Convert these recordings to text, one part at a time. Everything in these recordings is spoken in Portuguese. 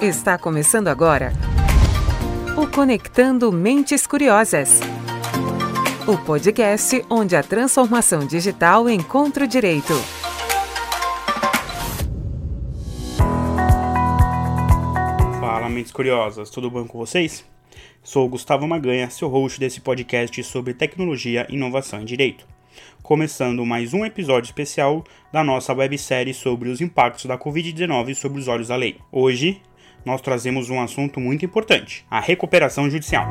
Está começando agora o Conectando Mentes Curiosas. O podcast onde a transformação digital encontra o direito. Fala, mentes curiosas, tudo bom com vocês? Sou Gustavo Maganha, seu host desse podcast sobre tecnologia, inovação e direito. Começando mais um episódio especial da nossa websérie sobre os impactos da Covid-19 sobre os olhos da lei. Hoje nós trazemos um assunto muito importante: a recuperação judicial.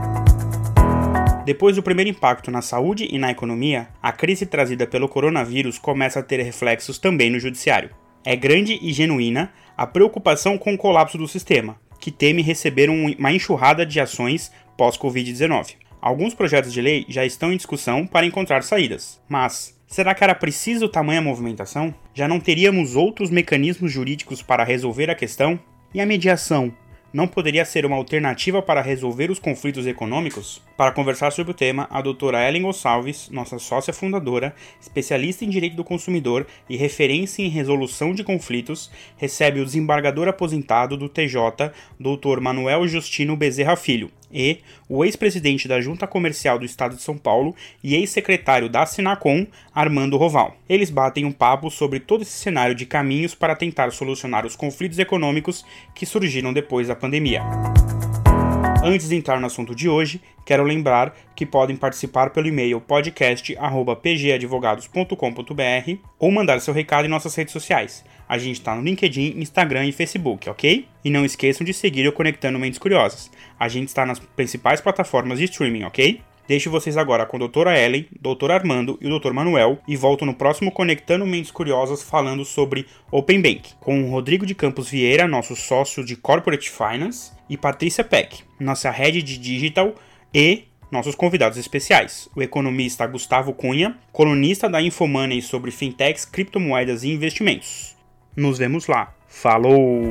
Depois do primeiro impacto na saúde e na economia, a crise trazida pelo coronavírus começa a ter reflexos também no judiciário. É grande e genuína a preocupação com o colapso do sistema, que teme receber uma enxurrada de ações pós-Covid-19. Alguns projetos de lei já estão em discussão para encontrar saídas, mas será que era preciso tamanha movimentação? Já não teríamos outros mecanismos jurídicos para resolver a questão? E a mediação não poderia ser uma alternativa para resolver os conflitos econômicos? Para conversar sobre o tema, a doutora Ellen Gonçalves, nossa sócia fundadora, especialista em direito do consumidor e referência em resolução de conflitos, recebe o desembargador aposentado do TJ, doutor Manuel Justino Bezerra Filho, e o ex-presidente da Junta Comercial do Estado de São Paulo e ex-secretário da Sinacom, Armando Roval. Eles batem um papo sobre todo esse cenário de caminhos para tentar solucionar os conflitos econômicos que surgiram depois da pandemia. Antes de entrar no assunto de hoje, quero lembrar que podem participar pelo e-mail podcast@pgadvogados.com.br ou mandar seu recado em nossas redes sociais. A gente está no LinkedIn, Instagram e Facebook, ok? E não esqueçam de seguir o Conectando Mentes Curiosas. A gente está nas principais plataformas de streaming, ok? Deixo vocês agora com a doutora Ellen, doutor Armando e o doutor Manuel e volto no próximo Conectando Mentes Curiosas falando sobre Open Bank, com o Rodrigo de Campos Vieira, nosso sócio de Corporate Finance, e Patrícia Peck, nossa head de Digital e nossos convidados especiais, o economista Gustavo Cunha, colunista da Infomoney sobre fintechs, criptomoedas e investimentos. Nos vemos lá. Falou!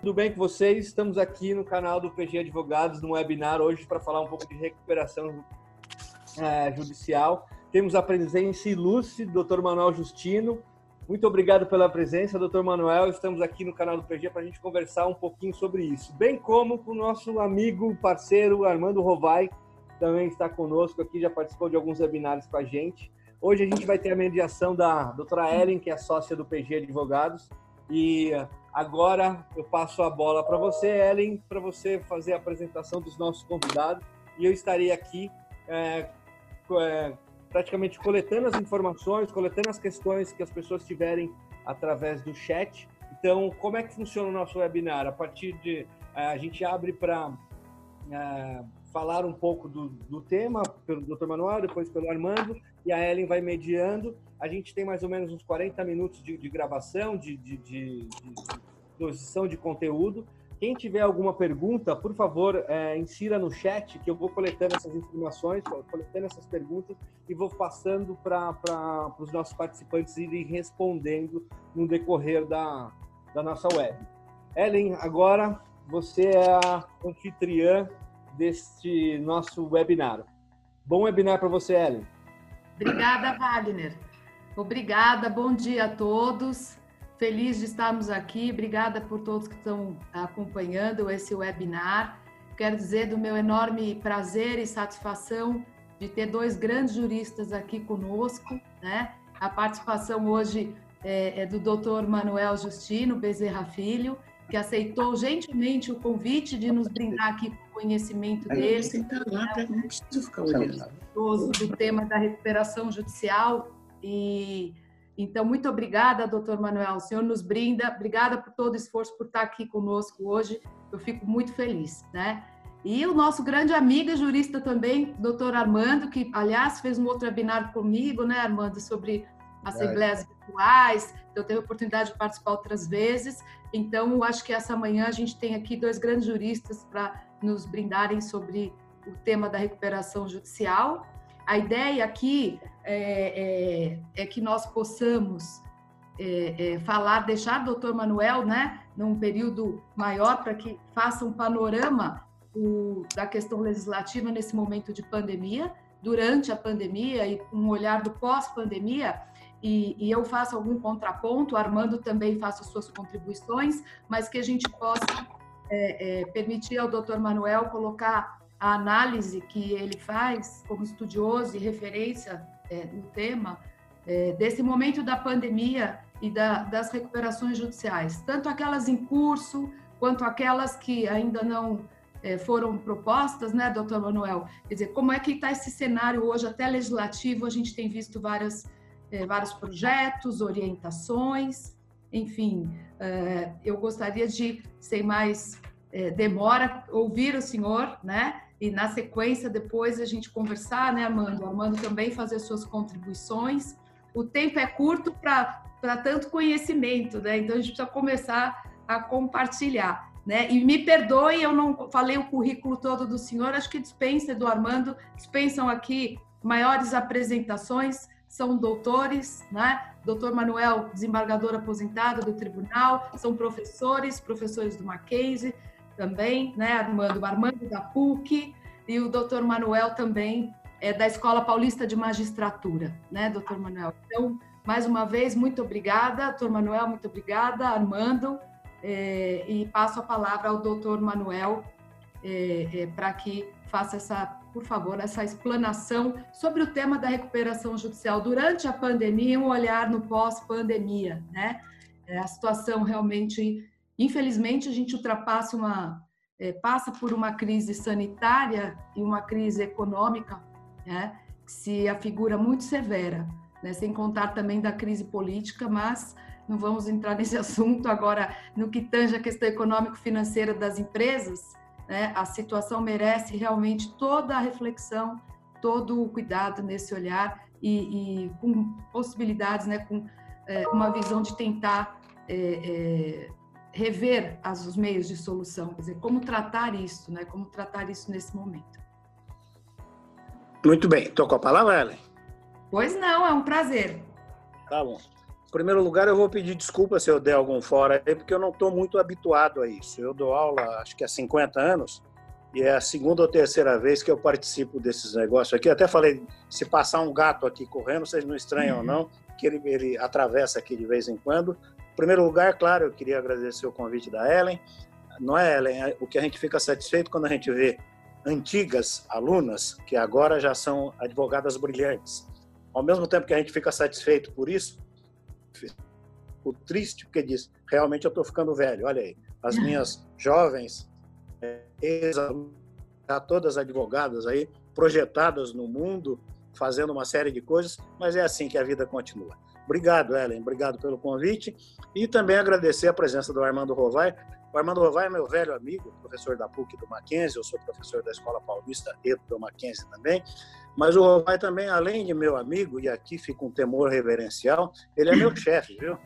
Tudo bem com vocês? Estamos aqui no canal do PG Advogados, no webinar hoje para falar um pouco de recuperação é, judicial. Temos a presença ilustre do Dr. Manuel Justino. Muito obrigado pela presença, Dr. Manuel. Estamos aqui no canal do PG para a gente conversar um pouquinho sobre isso. Bem como com o nosso amigo, parceiro Armando Rovai, que também está conosco aqui, já participou de alguns webinários com a gente. Hoje a gente vai ter a mediação da doutora Ellen, que é sócia do PG Advogados. E Agora eu passo a bola para você, Ellen, para você fazer a apresentação dos nossos convidados. E eu estarei aqui é, é, praticamente coletando as informações, coletando as questões que as pessoas tiverem através do chat. Então, como é que funciona o nosso webinar? A partir de. É, a gente abre para é, falar um pouco do, do tema pelo Dr. Manuel, depois pelo Armando, e a Ellen vai mediando. A gente tem mais ou menos uns 40 minutos de, de gravação, de, de, de, de exposição de conteúdo. Quem tiver alguma pergunta, por favor, é, insira no chat, que eu vou coletando essas informações, coletando essas perguntas e vou passando para os nossos participantes irem respondendo no decorrer da, da nossa web. Ellen, agora você é a anfitriã deste nosso webinar. Bom webinar para você, Ellen. Obrigada, Wagner. Obrigada, bom dia a todos. Feliz de estarmos aqui. Obrigada por todos que estão acompanhando esse webinar. Quero dizer do meu enorme prazer e satisfação de ter dois grandes juristas aqui conosco, né? A participação hoje é, é do Dr. Manuel Justino Bezerra Filho, que aceitou gentilmente o convite de nos brindar aqui conhecimento dele. Lá, né? não preciso ficar olhando. Do tema da recuperação judicial e então, muito obrigada, doutor Manuel. O senhor nos brinda. Obrigada por todo o esforço, por estar aqui conosco hoje. Eu fico muito feliz, né? E o nosso grande amigo e jurista também, doutor Armando, que, aliás, fez um outro webinar comigo, né, Armando, sobre assembleias virtuais. Eu teve a oportunidade de participar outras vezes. Então, acho que essa manhã a gente tem aqui dois grandes juristas para nos brindarem sobre o tema da recuperação judicial. A ideia aqui é, é, é que nós possamos é, é, falar, deixar o doutor Manuel, né, num período maior, para que faça um panorama o, da questão legislativa nesse momento de pandemia, durante a pandemia e um olhar do pós-pandemia, e, e, eu faço algum contraponto, Armando também faça suas contribuições, mas que a gente possa é, é, permitir ao Dr. Manuel colocar a análise que ele faz como estudioso e referência é, no tema é, desse momento da pandemia e da, das recuperações judiciais, tanto aquelas em curso quanto aquelas que ainda não é, foram propostas, né, doutor Manuel? Quer dizer, como é que está esse cenário hoje, até legislativo, a gente tem visto várias, é, vários projetos, orientações, enfim, é, eu gostaria de, sem mais é, demora, ouvir o senhor, né, e na sequência depois a gente conversar, né, Armando? Armando também fazer suas contribuições. O tempo é curto para tanto conhecimento, né? Então a gente precisa começar a compartilhar. Né? E me perdoe, eu não falei o currículo todo do senhor, acho que dispensa do Armando, dispensam aqui maiores apresentações, são doutores, né? Doutor Manuel, desembargador aposentado do tribunal, são professores, professores do Mackenzie também, né? Armando, Armando da PUC e o doutor Manuel também é da Escola Paulista de Magistratura, né, doutor Manuel? Então, mais uma vez, muito obrigada, doutor Manuel, muito obrigada, Armando, é, e passo a palavra ao doutor Manuel é, é, para que faça essa, por favor, essa explanação sobre o tema da recuperação judicial durante a pandemia e um olhar no pós-pandemia, né? É, a situação realmente, infelizmente, a gente ultrapassa uma, é, passa por uma crise sanitária e uma crise econômica, né? Que se afigura muito severa, né? Sem contar também da crise política, mas não vamos entrar nesse assunto agora no que tange a questão econômico-financeira das empresas, né? A situação merece realmente toda a reflexão, todo o cuidado nesse olhar e, e com possibilidades, né? Com é, uma visão de tentar é, é, rever as, os meios de solução, quer dizer, como tratar isso, né? Como tratar isso nesse momento. Muito bem. Estou com a palavra, Ellen? Pois não, é um prazer. Tá bom. Em primeiro lugar, eu vou pedir desculpa se eu der algum fora aí, porque eu não estou muito habituado a isso. Eu dou aula, acho que há 50 anos, e é a segunda ou terceira vez que eu participo desses negócios aqui. Até falei, se passar um gato aqui correndo, vocês não estranham ou não, que ele, ele atravessa aqui de vez em quando. Em primeiro lugar, claro, eu queria agradecer o convite da Ellen. Não é, Ellen? É o que a gente fica satisfeito quando a gente vê antigas alunas que agora já são advogadas brilhantes. Ao mesmo tempo que a gente fica satisfeito por isso, o triste, porque diz, realmente eu estou ficando velho, olha aí, as minhas jovens, é, já todas advogadas aí, projetadas no mundo, fazendo uma série de coisas, mas é assim que a vida continua. Obrigado, Ellen, obrigado pelo convite e também agradecer a presença do Armando Rovai. O Armando Rovai é meu velho amigo, professor da PUC do Mackenzie, eu sou professor da Escola Paulista e do Mackenzie também, mas o Rovai também, além de meu amigo, e aqui fica um temor reverencial, ele é meu chefe, viu?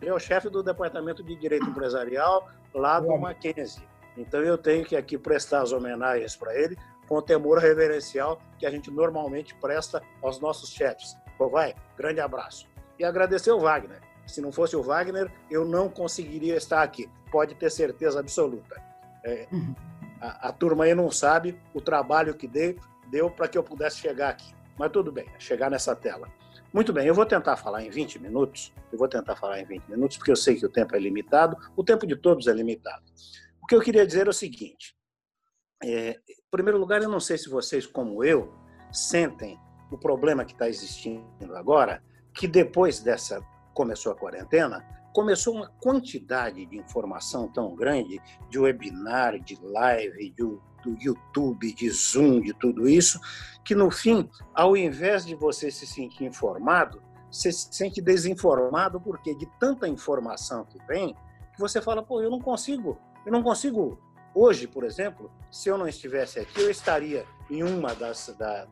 Ele é o chefe do Departamento de Direito Empresarial lá do Mackenzie. Então eu tenho que aqui prestar as homenagens para ele com o temor reverencial que a gente normalmente presta aos nossos chefes. Rovai, grande abraço. E agradecer o Wagner. Se não fosse o Wagner, eu não conseguiria estar aqui. Pode ter certeza absoluta. É, uhum. a, a, turma aí não sabe o trabalho que dei, deu para que eu pudesse chegar aqui. Mas tudo bem, chegar nessa tela. Muito bem, eu vou tentar falar em 20 minutos. Eu vou tentar falar em 20 minutos, porque eu sei que o tempo é limitado. O tempo de todos é limitado. O que eu queria dizer é o seguinte: é, em primeiro lugar, eu não sei se vocês, como eu, sentem o problema que está existindo agora, que depois dessa começou a quarentena, começou uma quantidade de informação tão grande, de webinar, de live, de, do YouTube, de Zoom, de tudo isso, que no fim, ao invés de você se sentir informado, você se sente desinformado porque de tanta informação que vem, que você fala, pô, eu não consigo, eu não consigo hoje, por exemplo, se eu não estivesse aqui, eu estaria em uma das da,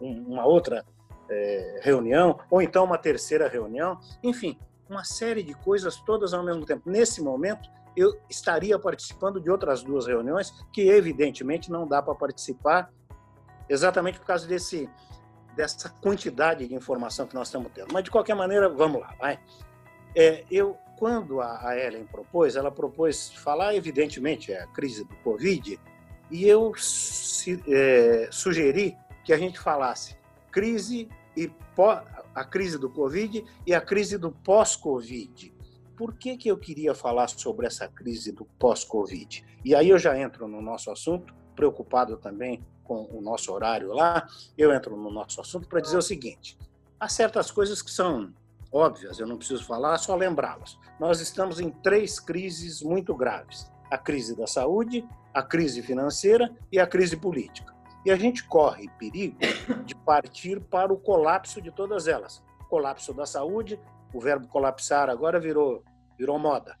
uma outra é, reunião, ou então uma terceira reunião, enfim, uma série de coisas todas ao mesmo tempo. Nesse momento, eu estaria participando de outras duas reuniões que, evidentemente, não dá para participar exatamente por causa desse, dessa quantidade de informação que nós estamos tendo. Mas, de qualquer maneira, vamos lá, vai. É, eu, quando a, a Ellen propôs, ela propôs falar, evidentemente, é a crise do Covid, e eu se, é, sugeri que a gente falasse crise e a crise do Covid e a crise do pós-Covid. Por que, que eu queria falar sobre essa crise do pós-Covid? E aí eu já entro no nosso assunto, preocupado também com o nosso horário lá, eu entro no nosso assunto para dizer o seguinte: há certas coisas que são óbvias, eu não preciso falar, só lembrá-las. Nós estamos em três crises muito graves: a crise da saúde, a crise financeira e a crise política. E a gente corre perigo de partir para o colapso de todas elas. Colapso da saúde, o verbo colapsar agora virou, virou moda.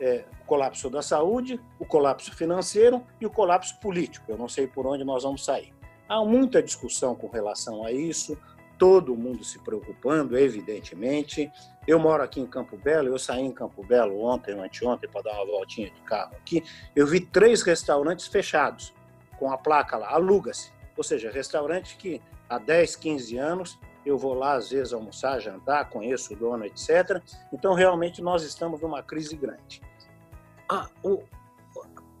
É, colapso da saúde, o colapso financeiro e o colapso político. Eu não sei por onde nós vamos sair. Há muita discussão com relação a isso, todo mundo se preocupando, evidentemente. Eu moro aqui em Campo Belo, eu saí em Campo Belo ontem ou anteontem para dar uma voltinha de carro aqui. Eu vi três restaurantes fechados com a placa lá, aluga-se. Ou seja, restaurante que há 10, 15 anos eu vou lá às vezes almoçar, jantar, conheço o dono, etc. Então, realmente, nós estamos numa crise grande. Ah, o,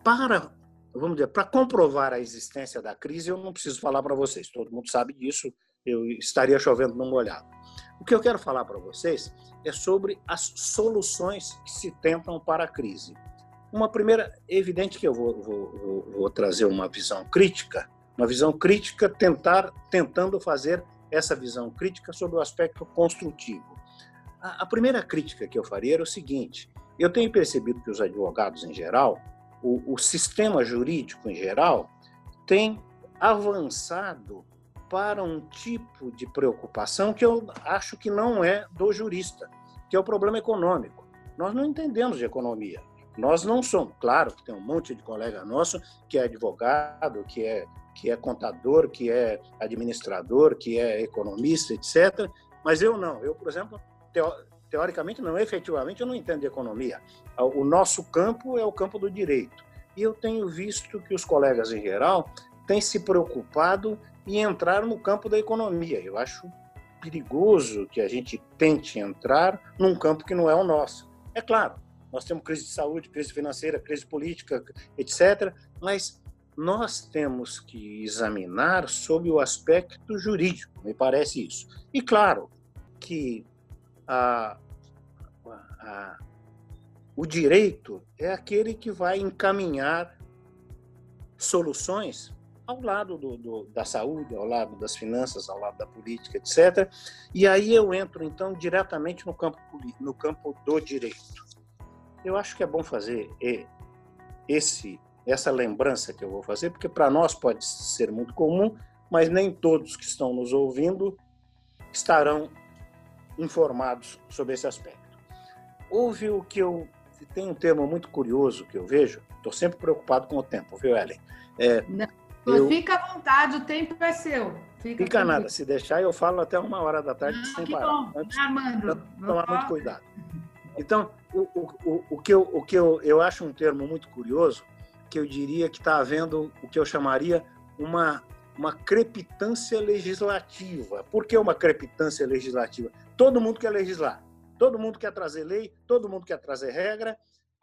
para, vamos dizer, para comprovar a existência da crise, eu não preciso falar para vocês, todo mundo sabe disso, eu estaria chovendo num molhado. O que eu quero falar para vocês é sobre as soluções que se tentam para a crise. Uma primeira, evidente que eu vou, vou, vou, trazer uma visão crítica, uma visão crítica tentar tentando fazer essa visão crítica sobre o aspecto construtivo. A, a primeira crítica que eu faria era o seguinte: eu tenho percebido que os advogados em geral, o, o sistema jurídico em geral, tem avançado para um tipo de preocupação que eu acho que não é do jurista, que é o problema econômico. Nós não entendemos de economia. Nós não somos, claro que tem um monte de colega nosso que é advogado, que é que é contador, que é administrador, que é economista, etc. Mas eu não. Eu, por exemplo, teo, teoricamente não, efetivamente eu não entendo de economia. O nosso campo é o campo do direito. E eu tenho visto que os colegas em geral têm se preocupado em entrar no campo da economia. Eu acho perigoso que a gente tente entrar num campo que não é o nosso. É claro, nós temos crise de saúde, crise financeira, crise política, etc. Mas nós temos que examinar sob o aspecto jurídico, me parece isso. E claro que a, a, o direito é aquele que vai encaminhar soluções ao lado do, do, da saúde, ao lado das finanças, ao lado da política, etc. E aí eu entro então diretamente no campo no campo do direito eu acho que é bom fazer esse essa lembrança que eu vou fazer, porque para nós pode ser muito comum, mas nem todos que estão nos ouvindo estarão informados sobre esse aspecto. Houve o que eu tem um termo muito curioso que eu vejo. Estou sempre preocupado com o tempo, viu, Ellen? É, Não, eu, fica à vontade, o tempo é seu. Fica, fica nada. Se deixar, eu falo até uma hora da tarde Não, sem que parar. Bom. Antes, Armando, tomar muito cuidado. Então, o, o, o que, eu, o que eu, eu acho um termo muito curioso, que eu diria que está havendo o que eu chamaria uma, uma crepitância legislativa. Por que uma crepitância legislativa? Todo mundo quer legislar, todo mundo quer trazer lei, todo mundo quer trazer regra.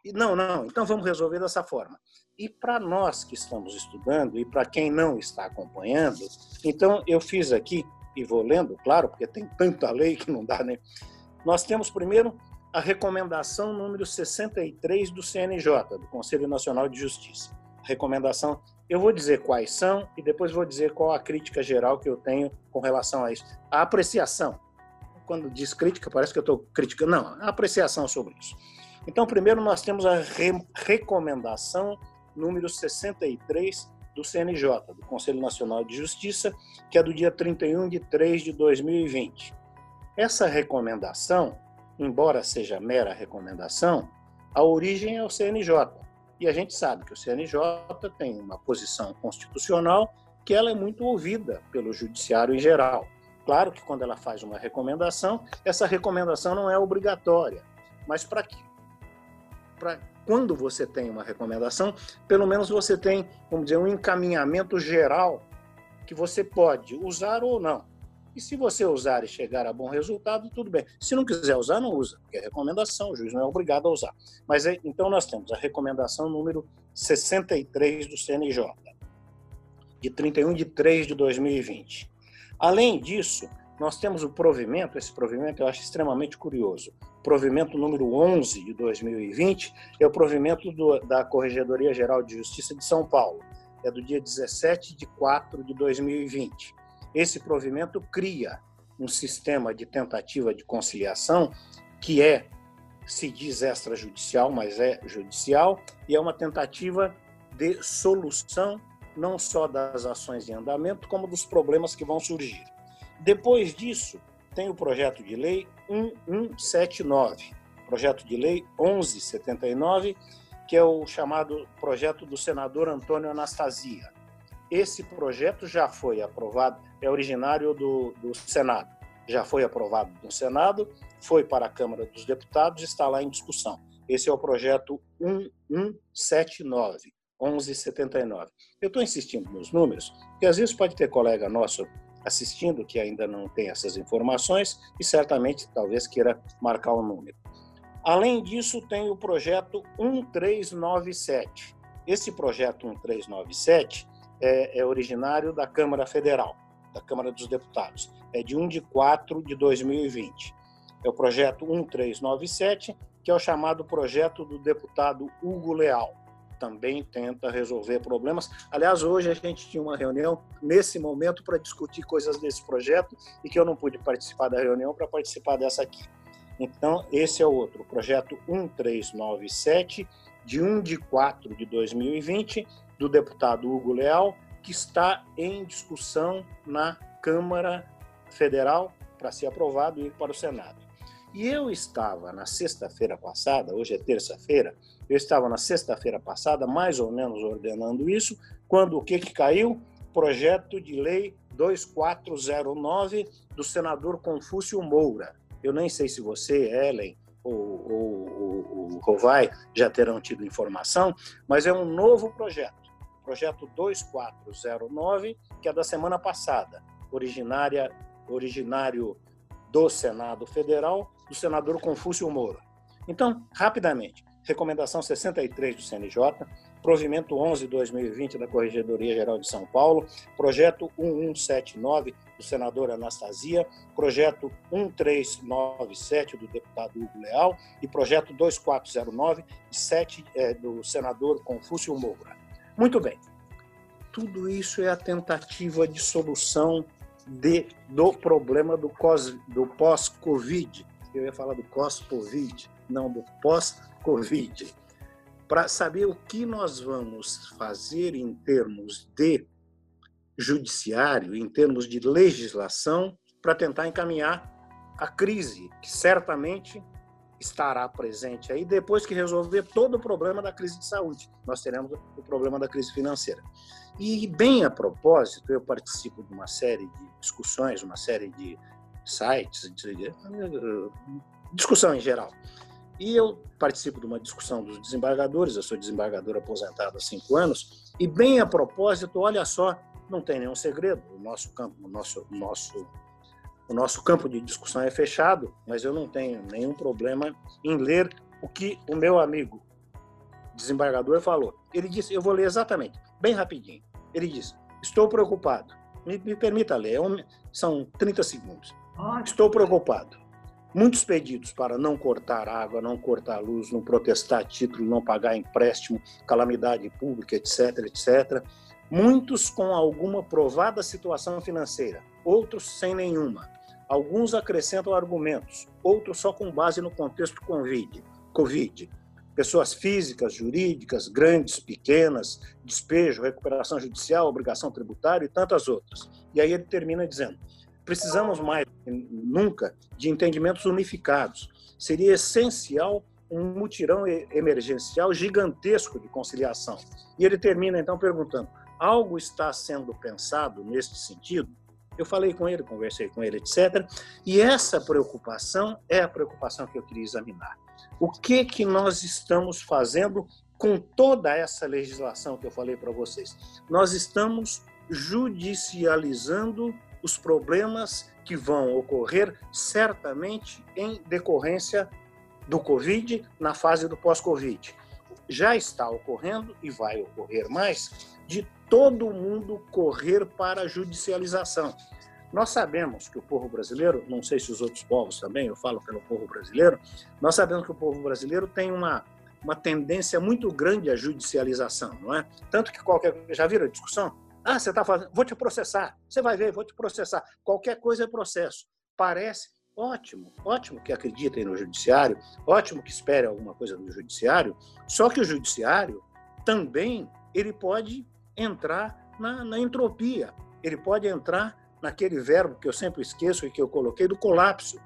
E não, não, então vamos resolver dessa forma. E para nós que estamos estudando e para quem não está acompanhando, então eu fiz aqui e vou lendo, claro, porque tem tanta lei que não dá, né? Nós temos primeiro a recomendação número 63 do CNJ, do Conselho Nacional de Justiça. Recomendação, eu vou dizer quais são e depois vou dizer qual a crítica geral que eu tenho com relação a isso. A apreciação. Quando diz crítica, parece que eu estou criticando. Não, a apreciação sobre isso. Então, primeiro nós temos a re recomendação número 63 do CNJ, do Conselho Nacional de Justiça, que é do dia 31 de 3 de 2020. Essa recomendação embora seja mera recomendação, a origem é o CNJ. E a gente sabe que o CNJ tem uma posição constitucional que ela é muito ouvida pelo judiciário em geral. Claro que quando ela faz uma recomendação, essa recomendação não é obrigatória, mas para que para quando você tem uma recomendação, pelo menos você tem, vamos dizer, um encaminhamento geral que você pode usar ou não. E se você usar e chegar a bom resultado, tudo bem. Se não quiser usar, não usa, porque é recomendação, o juiz não é obrigado a usar. Mas é, então nós temos a recomendação número 63 do CNJ, de 31 de 3 de 2020. Além disso, nós temos o provimento, esse provimento eu acho extremamente curioso. Provimento número 11 de 2020 é o provimento do, da Corregedoria Geral de Justiça de São Paulo. É do dia 17 de 4 de 2020. Esse provimento cria um sistema de tentativa de conciliação que é, se diz extrajudicial, mas é judicial, e é uma tentativa de solução não só das ações em andamento, como dos problemas que vão surgir. Depois disso, tem o projeto de lei 1179, projeto de lei 1179, que é o chamado projeto do senador Antônio Anastasia. Esse projeto já foi aprovado, é originário do, do Senado, já foi aprovado no Senado, foi para a Câmara dos Deputados, está lá em discussão. Esse é o projeto 1179, 1179. Eu estou insistindo nos números, porque às vezes pode ter colega nosso assistindo que ainda não tem essas informações e certamente talvez queira marcar o um número. Além disso, tem o projeto 1397. Esse projeto 1397 é, é originário da Câmara Federal, da Câmara dos Deputados. É de 1 de 4 de 2020. É o projeto 1397, que é o chamado projeto do deputado Hugo Leal também tenta resolver problemas. Aliás, hoje a gente tinha uma reunião nesse momento para discutir coisas desse projeto e que eu não pude participar da reunião para participar dessa aqui. Então, esse é o outro, projeto 1397, de 1 de 4 de 2020, do deputado Hugo Leal, que está em discussão na Câmara Federal para ser aprovado e ir para o Senado. E eu estava na sexta-feira passada, hoje é terça-feira, eu estava na sexta-feira passada, mais ou menos ordenando isso, quando o que, que caiu? Projeto de lei 2409 do senador Confúcio Moura. Eu nem sei se você, Ellen, ou, o Rovai já terão tido informação, mas é um novo projeto, projeto 2409, que é da semana passada, originária, originário do Senado Federal, do senador Confúcio Moura. Então, rapidamente, recomendação 63 do CNJ, provimento 11/2020 da Corregedoria Geral de São Paulo, projeto 1179 do senador Anastasia, projeto 1397 do deputado Hugo Leal e projeto 2409 7 é, do senador Confúcio Moura. Muito bem. Tudo isso é a tentativa de solução de, do problema do, do pós-Covid. Eu ia falar do pós-Covid, não do pós-Covid Covid, para saber o que nós vamos fazer em termos de judiciário, em termos de legislação, para tentar encaminhar a crise, que certamente estará presente aí depois que resolver todo o problema da crise de saúde. Nós teremos o problema da crise financeira. E, bem a propósito, eu participo de uma série de discussões, uma série de sites, de, discussão em geral. E eu participo de uma discussão dos desembargadores, eu sou desembargador aposentado há cinco anos, e bem a propósito, olha só, não tem nenhum segredo, o nosso campo, o nosso, nosso, o nosso campo de discussão é fechado, mas eu não tenho nenhum problema em ler o que o meu amigo desembargador falou. Ele disse, eu vou ler exatamente, bem rapidinho. Ele disse, estou preocupado. Me, me permita ler, é são 30 segundos. Estou preocupado muitos pedidos para não cortar água, não cortar luz, não protestar título, não pagar empréstimo, calamidade pública, etc, etc. Muitos com alguma provada situação financeira, outros sem nenhuma. Alguns acrescentam argumentos, outros só com base no contexto COVID. COVID. Pessoas físicas, jurídicas, grandes, pequenas, despejo, recuperação judicial, obrigação tributária e tantas outras. E aí ele termina dizendo: Precisamos mais nunca de entendimentos unificados. Seria essencial um mutirão emergencial gigantesco de conciliação. E ele termina então perguntando: algo está sendo pensado neste sentido? Eu falei com ele, conversei com ele, etc. E essa preocupação é a preocupação que eu queria examinar. O que que nós estamos fazendo com toda essa legislação que eu falei para vocês? Nós estamos judicializando os problemas que vão ocorrer certamente em decorrência do Covid na fase do pós-Covid. Já está ocorrendo e vai ocorrer mais de todo mundo correr para a judicialização. Nós sabemos que o povo brasileiro, não sei se os outros povos também, eu falo pelo povo brasileiro, nós sabemos que o povo brasileiro tem uma, uma tendência muito grande à judicialização, não é? Tanto que qualquer. Já viram a discussão? Ah, você está fazendo. Vou te processar. Você vai ver, vou te processar. Qualquer coisa é processo. Parece ótimo, ótimo que acreditem no judiciário, ótimo que esperem alguma coisa do judiciário, só que o judiciário também ele pode entrar na, na entropia, ele pode entrar naquele verbo que eu sempre esqueço e que eu coloquei do colapso.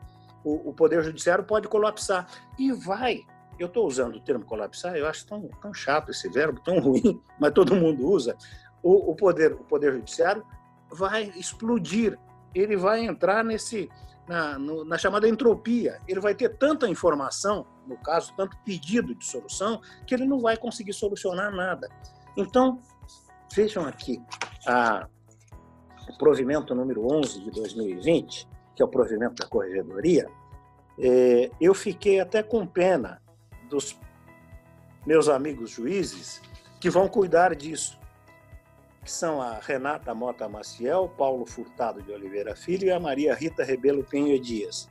O, o poder judiciário pode colapsar e vai. Eu estou usando o termo colapsar, eu acho tão, tão chato esse verbo, tão ruim, mas todo mundo usa. O, o poder, o poder judiciário vai explodir. Ele vai entrar nesse na, no, na chamada entropia. Ele vai ter tanta informação, no caso, tanto pedido de solução, que ele não vai conseguir solucionar nada. Então, vejam aqui, a, o provimento número 11 de 2020, que é o provimento da corregedoria, é, eu fiquei até com pena dos meus amigos juízes que vão cuidar disso que são a Renata Mota Maciel, Paulo Furtado de Oliveira Filho e a Maria Rita Rebelo Pinho Dias.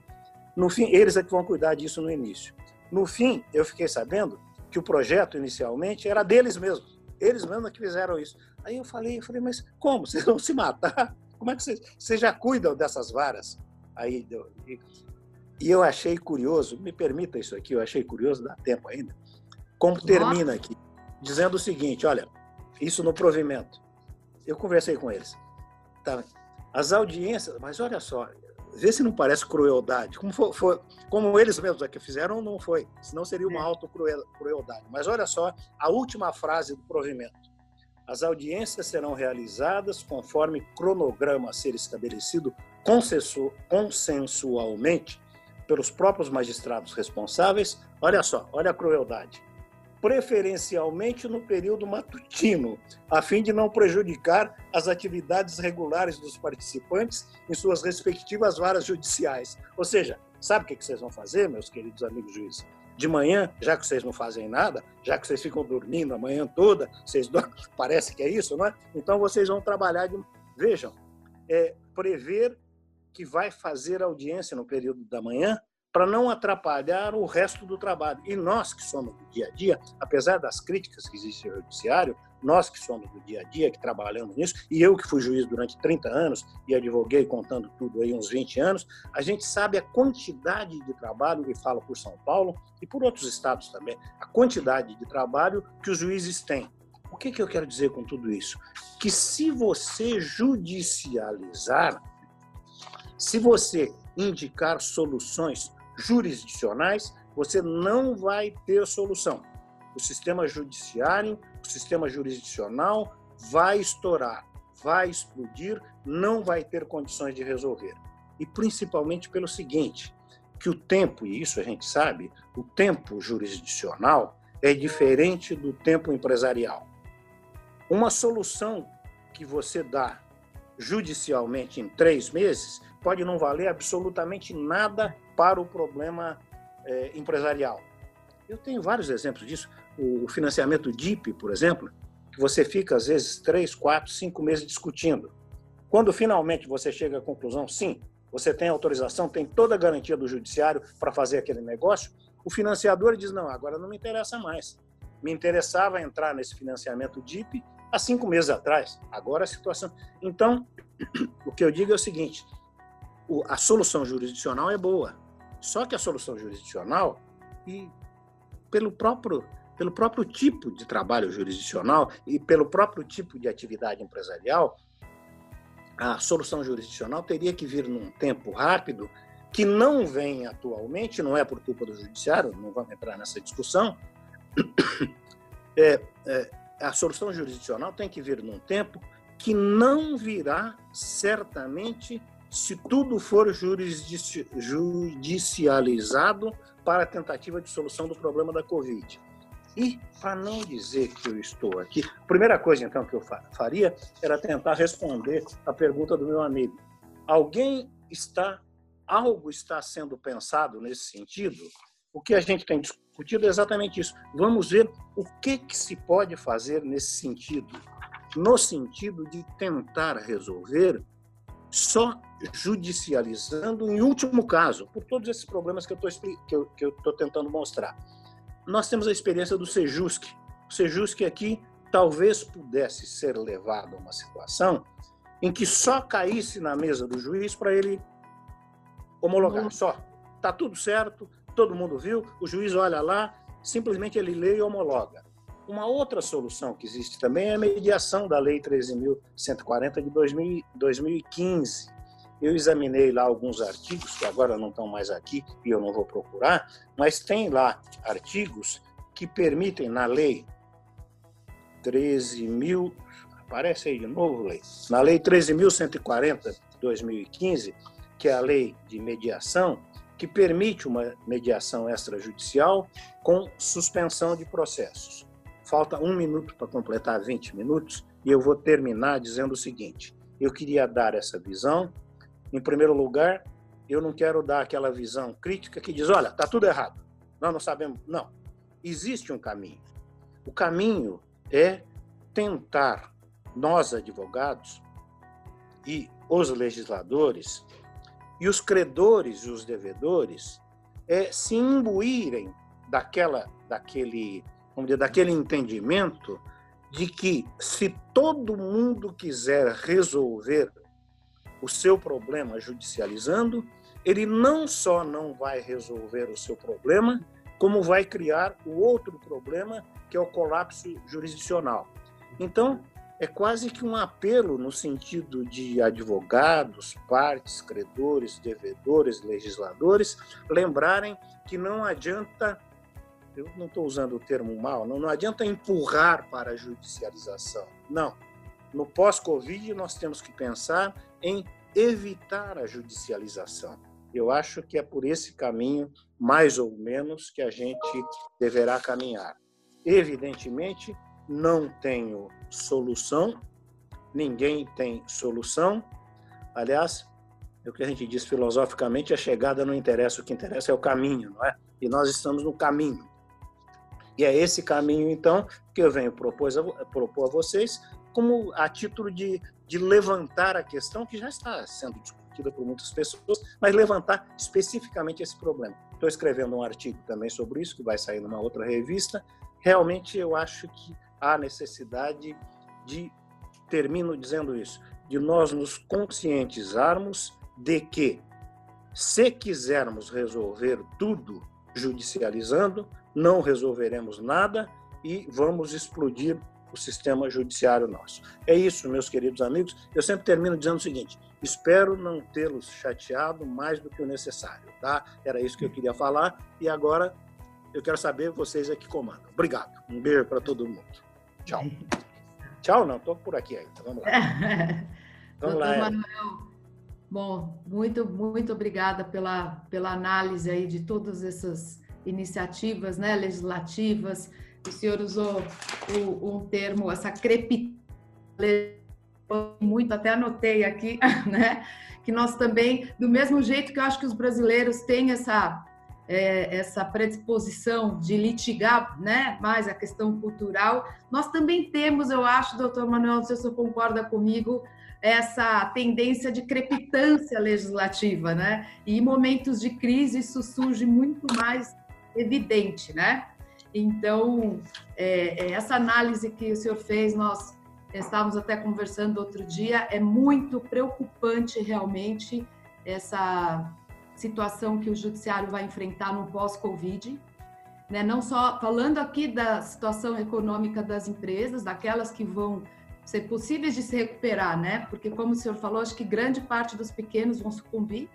No fim, eles é que vão cuidar disso no início. No fim, eu fiquei sabendo que o projeto inicialmente era deles mesmos. Eles mesmos que fizeram isso. Aí eu falei, eu falei, mas como? Vocês vão se matar? Como é que vocês, vocês já cuidam dessas varas? Aí, e, e eu achei curioso, me permita isso aqui, eu achei curioso, dá tempo ainda, como termina aqui, dizendo o seguinte, olha, isso no provimento eu conversei com eles. Tá? As audiências, mas olha só, vê se não parece crueldade. Como, for, for, como eles mesmos aqui fizeram, não foi. Senão seria uma auto-crueldade. Mas olha só a última frase do provimento. As audiências serão realizadas conforme cronograma a ser estabelecido consensualmente pelos próprios magistrados responsáveis. Olha só, olha a crueldade preferencialmente no período matutino, a fim de não prejudicar as atividades regulares dos participantes em suas respectivas varas judiciais. Ou seja, sabe o que vocês vão fazer, meus queridos amigos juízes? De manhã, já que vocês não fazem nada, já que vocês ficam dormindo a manhã toda, vocês parece que é isso, não é? Então vocês vão trabalhar de. Vejam, é, prever que vai fazer audiência no período da manhã para não atrapalhar o resto do trabalho. E nós que somos do dia a dia, apesar das críticas que existem no judiciário, nós que somos do dia a dia, que trabalhamos nisso, e eu que fui juiz durante 30 anos e advoguei contando tudo aí uns 20 anos, a gente sabe a quantidade de trabalho, e falo por São Paulo e por outros estados também, a quantidade de trabalho que os juízes têm. O que, que eu quero dizer com tudo isso? Que se você judicializar, se você indicar soluções jurisdicionais, você não vai ter solução. O sistema judiciário, o sistema jurisdicional vai estourar, vai explodir, não vai ter condições de resolver. E principalmente pelo seguinte, que o tempo, e isso a gente sabe, o tempo jurisdicional é diferente do tempo empresarial. Uma solução que você dá judicialmente em três meses pode não valer absolutamente nada para o problema é, empresarial. Eu tenho vários exemplos disso. O financiamento DIP, por exemplo, que você fica às vezes três, quatro, cinco meses discutindo. Quando finalmente você chega à conclusão, sim, você tem autorização, tem toda a garantia do judiciário para fazer aquele negócio, o financiador diz: não, agora não me interessa mais. Me interessava entrar nesse financiamento DIP há cinco meses atrás. Agora a situação. Então, o que eu digo é o seguinte: a solução jurisdicional é boa, só que a solução jurisdicional, e pelo próprio, pelo próprio tipo de trabalho jurisdicional e pelo próprio tipo de atividade empresarial, a solução jurisdicional teria que vir num tempo rápido, que não vem atualmente, não é por culpa do judiciário, não vamos entrar nessa discussão. É, é, a solução jurisdicional tem que vir num tempo que não virá certamente se tudo for judicializado para a tentativa de solução do problema da Covid. E, para não dizer que eu estou aqui, a primeira coisa, então, que eu faria era tentar responder a pergunta do meu amigo. Alguém está, algo está sendo pensado nesse sentido? O que a gente tem discutido é exatamente isso. Vamos ver o que, que se pode fazer nesse sentido, no sentido de tentar resolver só judicializando em último caso, por todos esses problemas que eu estou tentando mostrar. Nós temos a experiência do Sejusc. O Sejusc aqui talvez pudesse ser levado a uma situação em que só caísse na mesa do juiz para ele homologar, só. Está tudo certo, todo mundo viu, o juiz olha lá, simplesmente ele lê e homologa. Uma outra solução que existe também é a mediação da Lei 13.140 de 2015. Eu examinei lá alguns artigos, que agora não estão mais aqui e eu não vou procurar, mas tem lá artigos que permitem, na Lei 13.000, aparece aí de novo, lei, na Lei 13.140 de 2015, que é a lei de mediação, que permite uma mediação extrajudicial com suspensão de processos. Falta um minuto para completar 20 minutos e eu vou terminar dizendo o seguinte: eu queria dar essa visão. Em primeiro lugar, eu não quero dar aquela visão crítica que diz: olha, está tudo errado, nós não sabemos. Não. Existe um caminho. O caminho é tentar, nós advogados e os legisladores, e os credores e os devedores é, se imbuírem daquela, daquele, vamos dizer, daquele entendimento de que se todo mundo quiser resolver o seu problema judicializando, ele não só não vai resolver o seu problema, como vai criar o outro problema, que é o colapso jurisdicional. Então, é quase que um apelo no sentido de advogados, partes, credores, devedores, legisladores, lembrarem que não adianta, eu não estou usando o termo mal, não, não adianta empurrar para a judicialização. Não. No pós-Covid, nós temos que pensar em evitar a judicialização. Eu acho que é por esse caminho, mais ou menos, que a gente deverá caminhar. Evidentemente, não tenho solução, ninguém tem solução. Aliás, é o que a gente diz filosoficamente, a chegada não interessa, o que interessa é o caminho, não é? E nós estamos no caminho. E é esse caminho, então, que eu venho propor a, propor a vocês, como a título de, de levantar a questão que já está sendo discutida por muitas pessoas, mas levantar especificamente esse problema. Estou escrevendo um artigo também sobre isso, que vai sair numa outra revista. Realmente, eu acho que há necessidade de, termino dizendo isso, de nós nos conscientizarmos de que, se quisermos resolver tudo judicializando, não resolveremos nada e vamos explodir o sistema judiciário nosso. É isso, meus queridos amigos. Eu sempre termino dizendo o seguinte: espero não tê-los chateado mais do que o necessário, tá? Era isso que eu queria falar e agora eu quero saber vocês é que comandam. Obrigado. Um beijo para todo mundo. Tchau. Tchau, não, estou por aqui ainda. Vamos lá. Vamos Doutor lá. Manuel, bom, muito, muito obrigada pela, pela análise aí de todas essas iniciativas né, legislativas. O senhor usou o, um termo, essa crepitação, muito, até anotei aqui, né? Que nós também, do mesmo jeito que eu acho que os brasileiros têm essa é, essa predisposição de litigar né, mais a questão cultural, nós também temos, eu acho, doutor Manuel, se você concorda comigo, essa tendência de crepitância legislativa, né? E em momentos de crise isso surge muito mais evidente, né? Então, é, é essa análise que o senhor fez, nós estávamos até conversando outro dia, é muito preocupante realmente essa situação que o judiciário vai enfrentar no pós-Covid. Né? Não só falando aqui da situação econômica das empresas, daquelas que vão ser possíveis de se recuperar, né? Porque, como o senhor falou, acho que grande parte dos pequenos vão sucumbir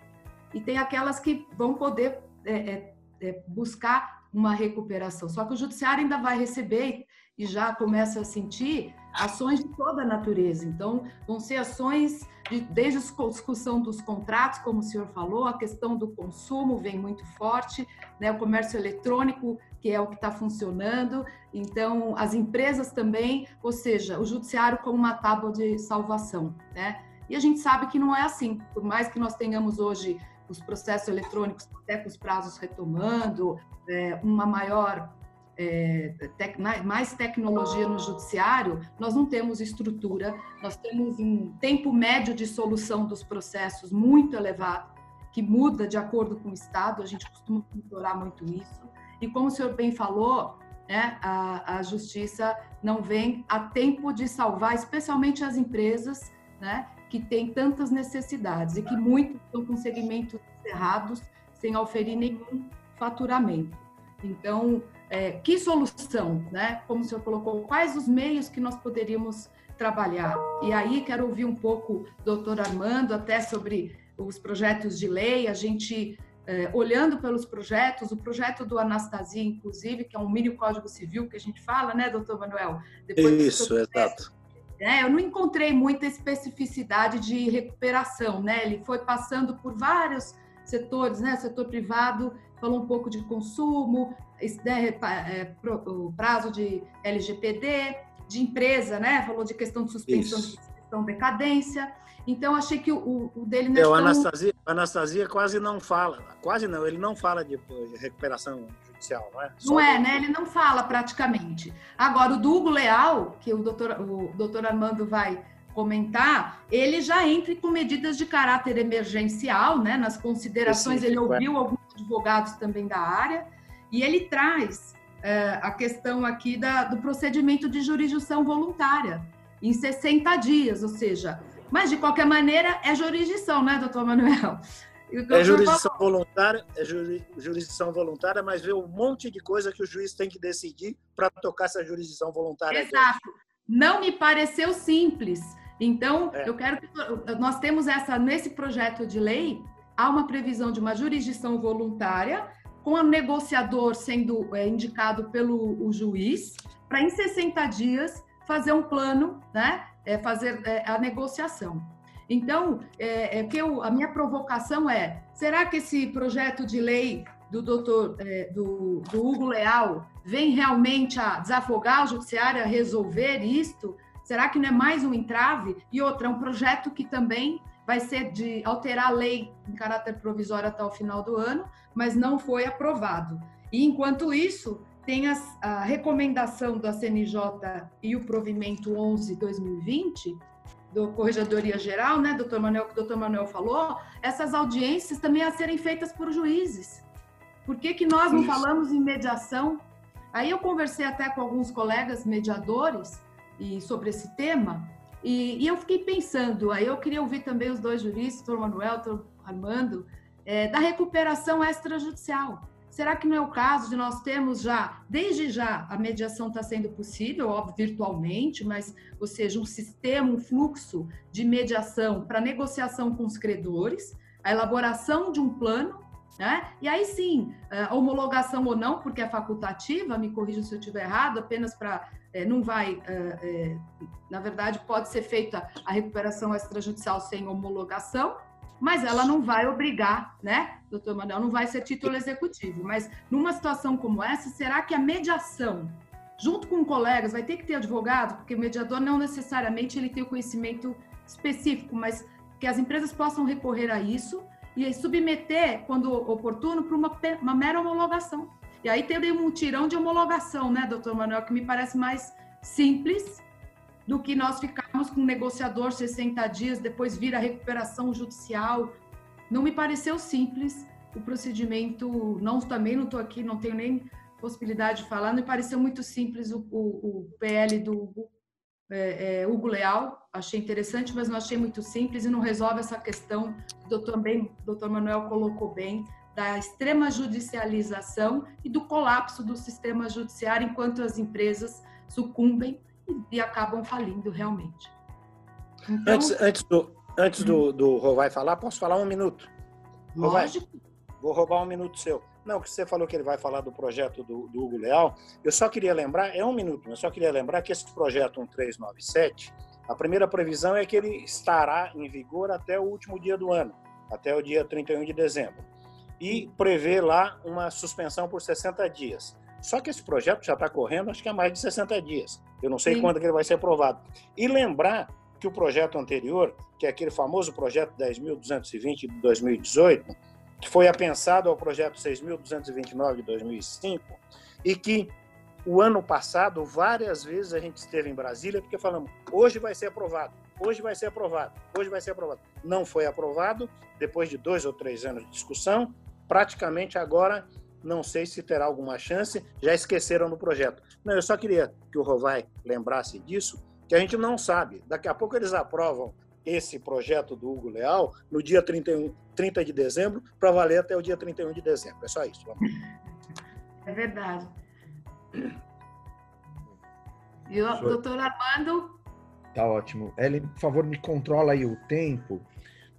e tem aquelas que vão poder é, é, é buscar uma recuperação. Só que o judiciário ainda vai receber e já começa a sentir ações de toda a natureza. Então, vão ser ações de, desde a discussão dos contratos, como o senhor falou, a questão do consumo vem muito forte, né? o comércio eletrônico, que é o que está funcionando, então as empresas também, ou seja, o judiciário como uma tábua de salvação. Né? E a gente sabe que não é assim, por mais que nós tenhamos hoje os processos eletrônicos até com os prazos retomando, é, uma maior é, tec, mais tecnologia no judiciário, nós não temos estrutura, nós temos um tempo médio de solução dos processos muito elevado, que muda de acordo com o Estado, a gente costuma monitorar muito isso. E como o senhor bem falou, né, a, a justiça não vem a tempo de salvar, especialmente as empresas né, que têm tantas necessidades e que muitos estão com segmentos errados sem oferir nenhum faturamento. Então, é, que solução, né? Como o senhor colocou, quais os meios que nós poderíamos trabalhar? E aí quero ouvir um pouco, doutor Armando, até sobre os projetos de lei, a gente é, olhando pelos projetos, o projeto do Anastasia, inclusive, que é um mini código civil que a gente fala, né, doutor Manuel? Depois Isso, exato. É, eu não encontrei muita especificidade de recuperação, né? Ele foi passando por vários setores, né? Setor privado falou um pouco de consumo, né, é, o prazo de LGPD, de empresa, né? Falou de questão de suspensão Isso. de suspensão decadência. Então, achei que o, o dele não é, é tão... Anastasia, Anastasia quase não fala, quase não, ele não fala de, recuperação judicial, não é? Só não é, né? Ele não fala praticamente. Agora, o do Hugo Leal, que o doutor, o doutor Armando vai comentar, ele já entra com medidas de caráter emergencial, né? Nas considerações, ele ouviu alguns advogados também da área, e ele traz é, a questão aqui da, do procedimento de jurisdição voluntária, em 60 dias, ou seja, mas de qualquer maneira é jurisdição, né, doutor Manuel? É jurisdição voluntária, é jurisdição voluntária, mas vê um monte de coisa que o juiz tem que decidir para tocar essa jurisdição voluntária. Exato. Não me pareceu simples. Então, é. eu quero que nós temos essa nesse projeto de lei há uma previsão de uma jurisdição voluntária com o negociador sendo é, indicado pelo juiz para em 60 dias fazer um plano, né? É, fazer é, a negociação. Então, é, é que eu, a minha provocação é: será que esse projeto de lei do doutor é, do, do Hugo Leal vem realmente a desafogar o judiciário, a resolver isto? Será que não é mais um entrave? E outra, um projeto que também vai ser de alterar a lei em caráter provisório até o final do ano, mas não foi aprovado. E enquanto isso, tem as, a recomendação da CNJ e o provimento 11/2020 do Corregedoria Geral, né, doutor Manuel, que o doutor Manuel falou, essas audiências também a serem feitas por juízes. Por que, que nós não isso. falamos em mediação? Aí eu conversei até com alguns colegas mediadores e sobre esse tema, e, e, eu fiquei pensando, aí eu queria ouvir também os dois juristas, doutor Manuel, doutor Armando, é, da recuperação extrajudicial. Será que não é o caso de nós termos já, desde já, a mediação está sendo possível, óbvio, virtualmente, mas, ou seja, um sistema, um fluxo de mediação para negociação com os credores, a elaboração de um plano, né? E aí sim, a homologação ou não, porque é facultativa, me corrija se eu estiver errado, apenas para é, não vai, é, é, na verdade, pode ser feita a recuperação extrajudicial sem homologação, mas ela não vai obrigar, né, doutor Manuel, não vai ser título executivo. Mas numa situação como essa, será que a mediação, junto com colegas, vai ter que ter advogado? Porque o mediador não necessariamente ele tem o conhecimento específico, mas que as empresas possam recorrer a isso e submeter, quando oportuno, para uma, uma mera homologação. E aí teria um tirão de homologação, né, doutor Manuel, que me parece mais simples do que nós ficarmos com um negociador 60 dias, depois vir a recuperação judicial. Não me pareceu simples o procedimento, não também não estou aqui, não tenho nem possibilidade de falar, não me pareceu muito simples o, o, o PL do Hugo, é, é, Hugo Leal, achei interessante, mas não achei muito simples e não resolve essa questão que o doutor, doutor Manuel colocou bem, da extrema judicialização e do colapso do sistema judiciário enquanto as empresas sucumbem e, e acabam falindo realmente. Então, antes, antes, do, antes do, do Rovai falar, posso falar um minuto? Lógico. Rovai, vou roubar um minuto seu. Não, que você falou que ele vai falar do projeto do, do Hugo Leal. Eu só queria lembrar, é um minuto, eu só queria lembrar que esse projeto 1397, a primeira previsão é que ele estará em vigor até o último dia do ano, até o dia 31 de dezembro e prevê lá uma suspensão por 60 dias. Só que esse projeto já está correndo, acho que há mais de 60 dias. Eu não sei Sim. quando que ele vai ser aprovado. E lembrar que o projeto anterior, que é aquele famoso projeto 10.220 de 2018, que foi apensado ao projeto 6.229 de 2005, e que O ano passado, várias vezes a gente esteve em Brasília porque falamos: hoje vai ser aprovado, hoje vai ser aprovado, hoje vai ser aprovado. Não foi aprovado, depois de dois ou três anos de discussão, praticamente agora não sei se terá alguma chance, já esqueceram do projeto. Não, eu só queria que o Rovai lembrasse disso, que a gente não sabe. Daqui a pouco eles aprovam esse projeto do Hugo Leal no dia 31, 30 de dezembro, para valer até o dia 31 de dezembro. É só isso. Vamos. É verdade. E o doutor Armando? Tá ótimo. Ellen, por favor, me controla aí o tempo,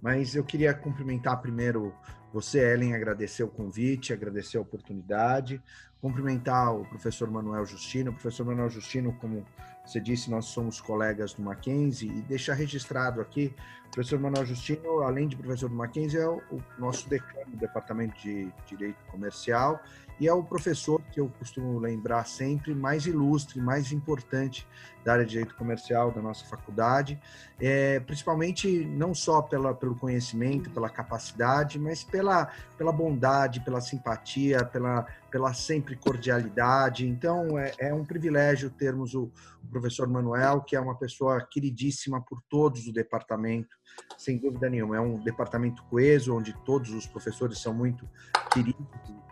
mas eu queria cumprimentar primeiro você, Ellen, agradecer o convite, agradecer a oportunidade, cumprimentar o professor Manuel Justino. O professor Manuel Justino, como você disse, nós somos colegas do Mackenzie e deixar registrado aqui, o professor Manuel Justino, além de professor do Mackenzie, é o nosso decano do Departamento de Direito Comercial e é o professor que eu costumo lembrar sempre mais ilustre, mais importante da área de direito comercial da nossa faculdade, é, principalmente não só pela, pelo conhecimento, pela capacidade, mas pela, pela bondade, pela simpatia, pela, pela sempre cordialidade. Então, é, é um privilégio termos o, o professor Manuel, que é uma pessoa queridíssima por todos do departamento, sem dúvida nenhuma. É um departamento coeso, onde todos os professores são muito queridos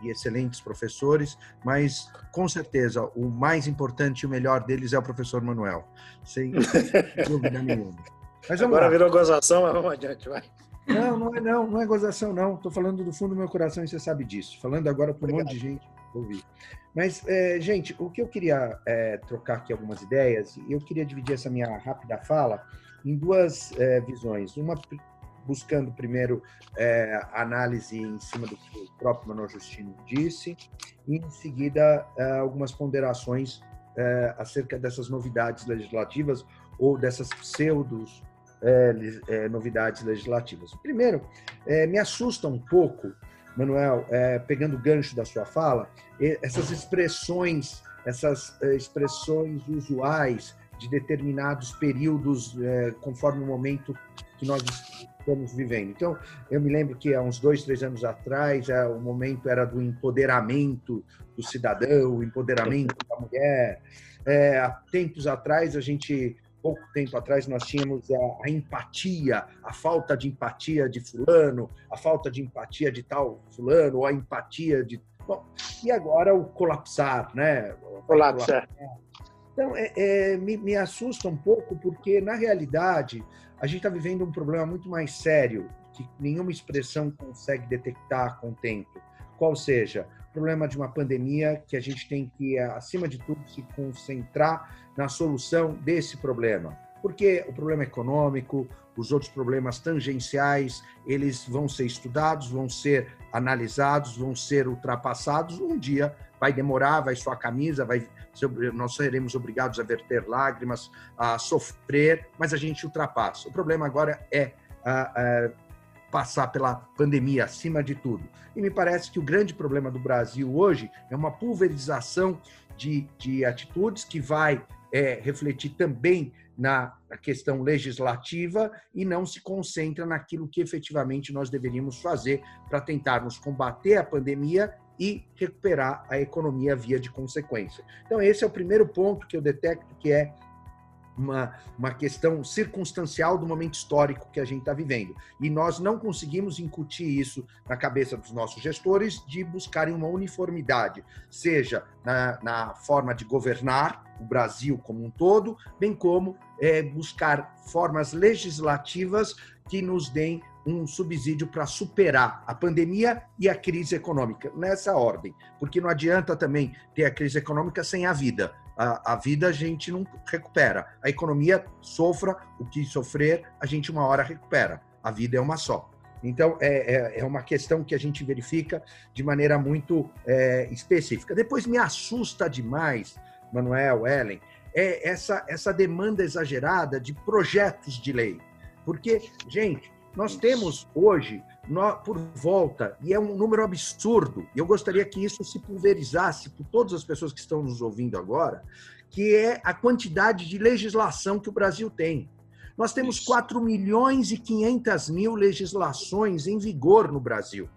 e excelentes professores, mas com certeza o mais importante e o melhor deles é o professor Manuel, sem dúvida nenhuma. Mas Agora lá. virou gozação, mas vamos adiante, vai. Não, não é não, não é gozação não. Estou falando do fundo do meu coração e você sabe disso. Falando agora para um monte de gente ouvir. Mas, é, gente, o que eu queria é, trocar aqui algumas ideias, e eu queria dividir essa minha rápida fala em duas é, visões. Uma buscando primeiro é, análise em cima do que o próprio Manuel Justino disse, e em seguida é, algumas ponderações é, acerca dessas novidades legislativas ou dessas pseudos é, é, novidades legislativas. Primeiro, é, me assusta um pouco, Manuel, pegando o gancho da sua fala, essas expressões, essas expressões usuais de determinados períodos, conforme o momento que nós estamos vivendo. Então, eu me lembro que há uns dois, três anos atrás, o momento era do empoderamento do cidadão, o empoderamento da mulher. É, há tempos atrás, a gente pouco tempo atrás nós tínhamos a, a, empatia, a falta de empatia de fulano, a falta de empatia de tal fulano, ou a empatia de... Bom, e agora o colapsar, né? Colapsar. Então, é, é, me, me assusta um pouco, porque, na realidade, a gente está vivendo um problema muito mais sério, que nenhuma expressão consegue detectar com o tempo. Qual seja, o problema de uma pandemia que a gente tem que, acima de tudo, se concentrar na solução desse problema. Porque o problema econômico, os outros problemas tangenciais, eles vão ser estudados, vão ser analisados, vão ser ultrapassados. Um dia vai demorar, vai suar a camisa, vai nós seremos obrigados a verter lágrimas, a sofrer, mas a gente ultrapassa. O problema agora é passar pela pandemia acima de tudo. E me parece que o grande problema do Brasil hoje é uma pulverização de, de atitudes que vai é, refletir também na, na questão legislativa e não se concentra naquilo que efetivamente nós deveríamos fazer para tentarmos combater a pandemia e recuperar a economia via de consequência. Então, esse é o primeiro ponto que eu detecto que é uma, uma questão circunstancial do momento histórico que a gente está vivendo. E nós não conseguimos incutir isso na cabeça dos nossos gestores de buscarem uma uniformidade, seja na, na forma de governar o Brasil como um todo, bem como é, buscar formas legislativas que nos deem um subsídio para superar a pandemia e a crise econômica, nessa ordem, porque não adianta também ter a crise econômica sem a vida. A, a vida a gente não recupera. A economia sofra o que sofrer, a gente uma hora recupera. A vida é uma só. Então, é, é, é uma questão que a gente verifica de maneira muito é, específica. Depois, me assusta demais, Manuel, Ellen, é essa, essa demanda exagerada de projetos de lei. Porque, gente, nós temos hoje, por volta, e é um número absurdo, e eu gostaria que isso se pulverizasse por todas as pessoas que estão nos ouvindo agora, que é a quantidade de legislação que o Brasil tem. Nós temos 4 milhões e 500 mil legislações em vigor no Brasil.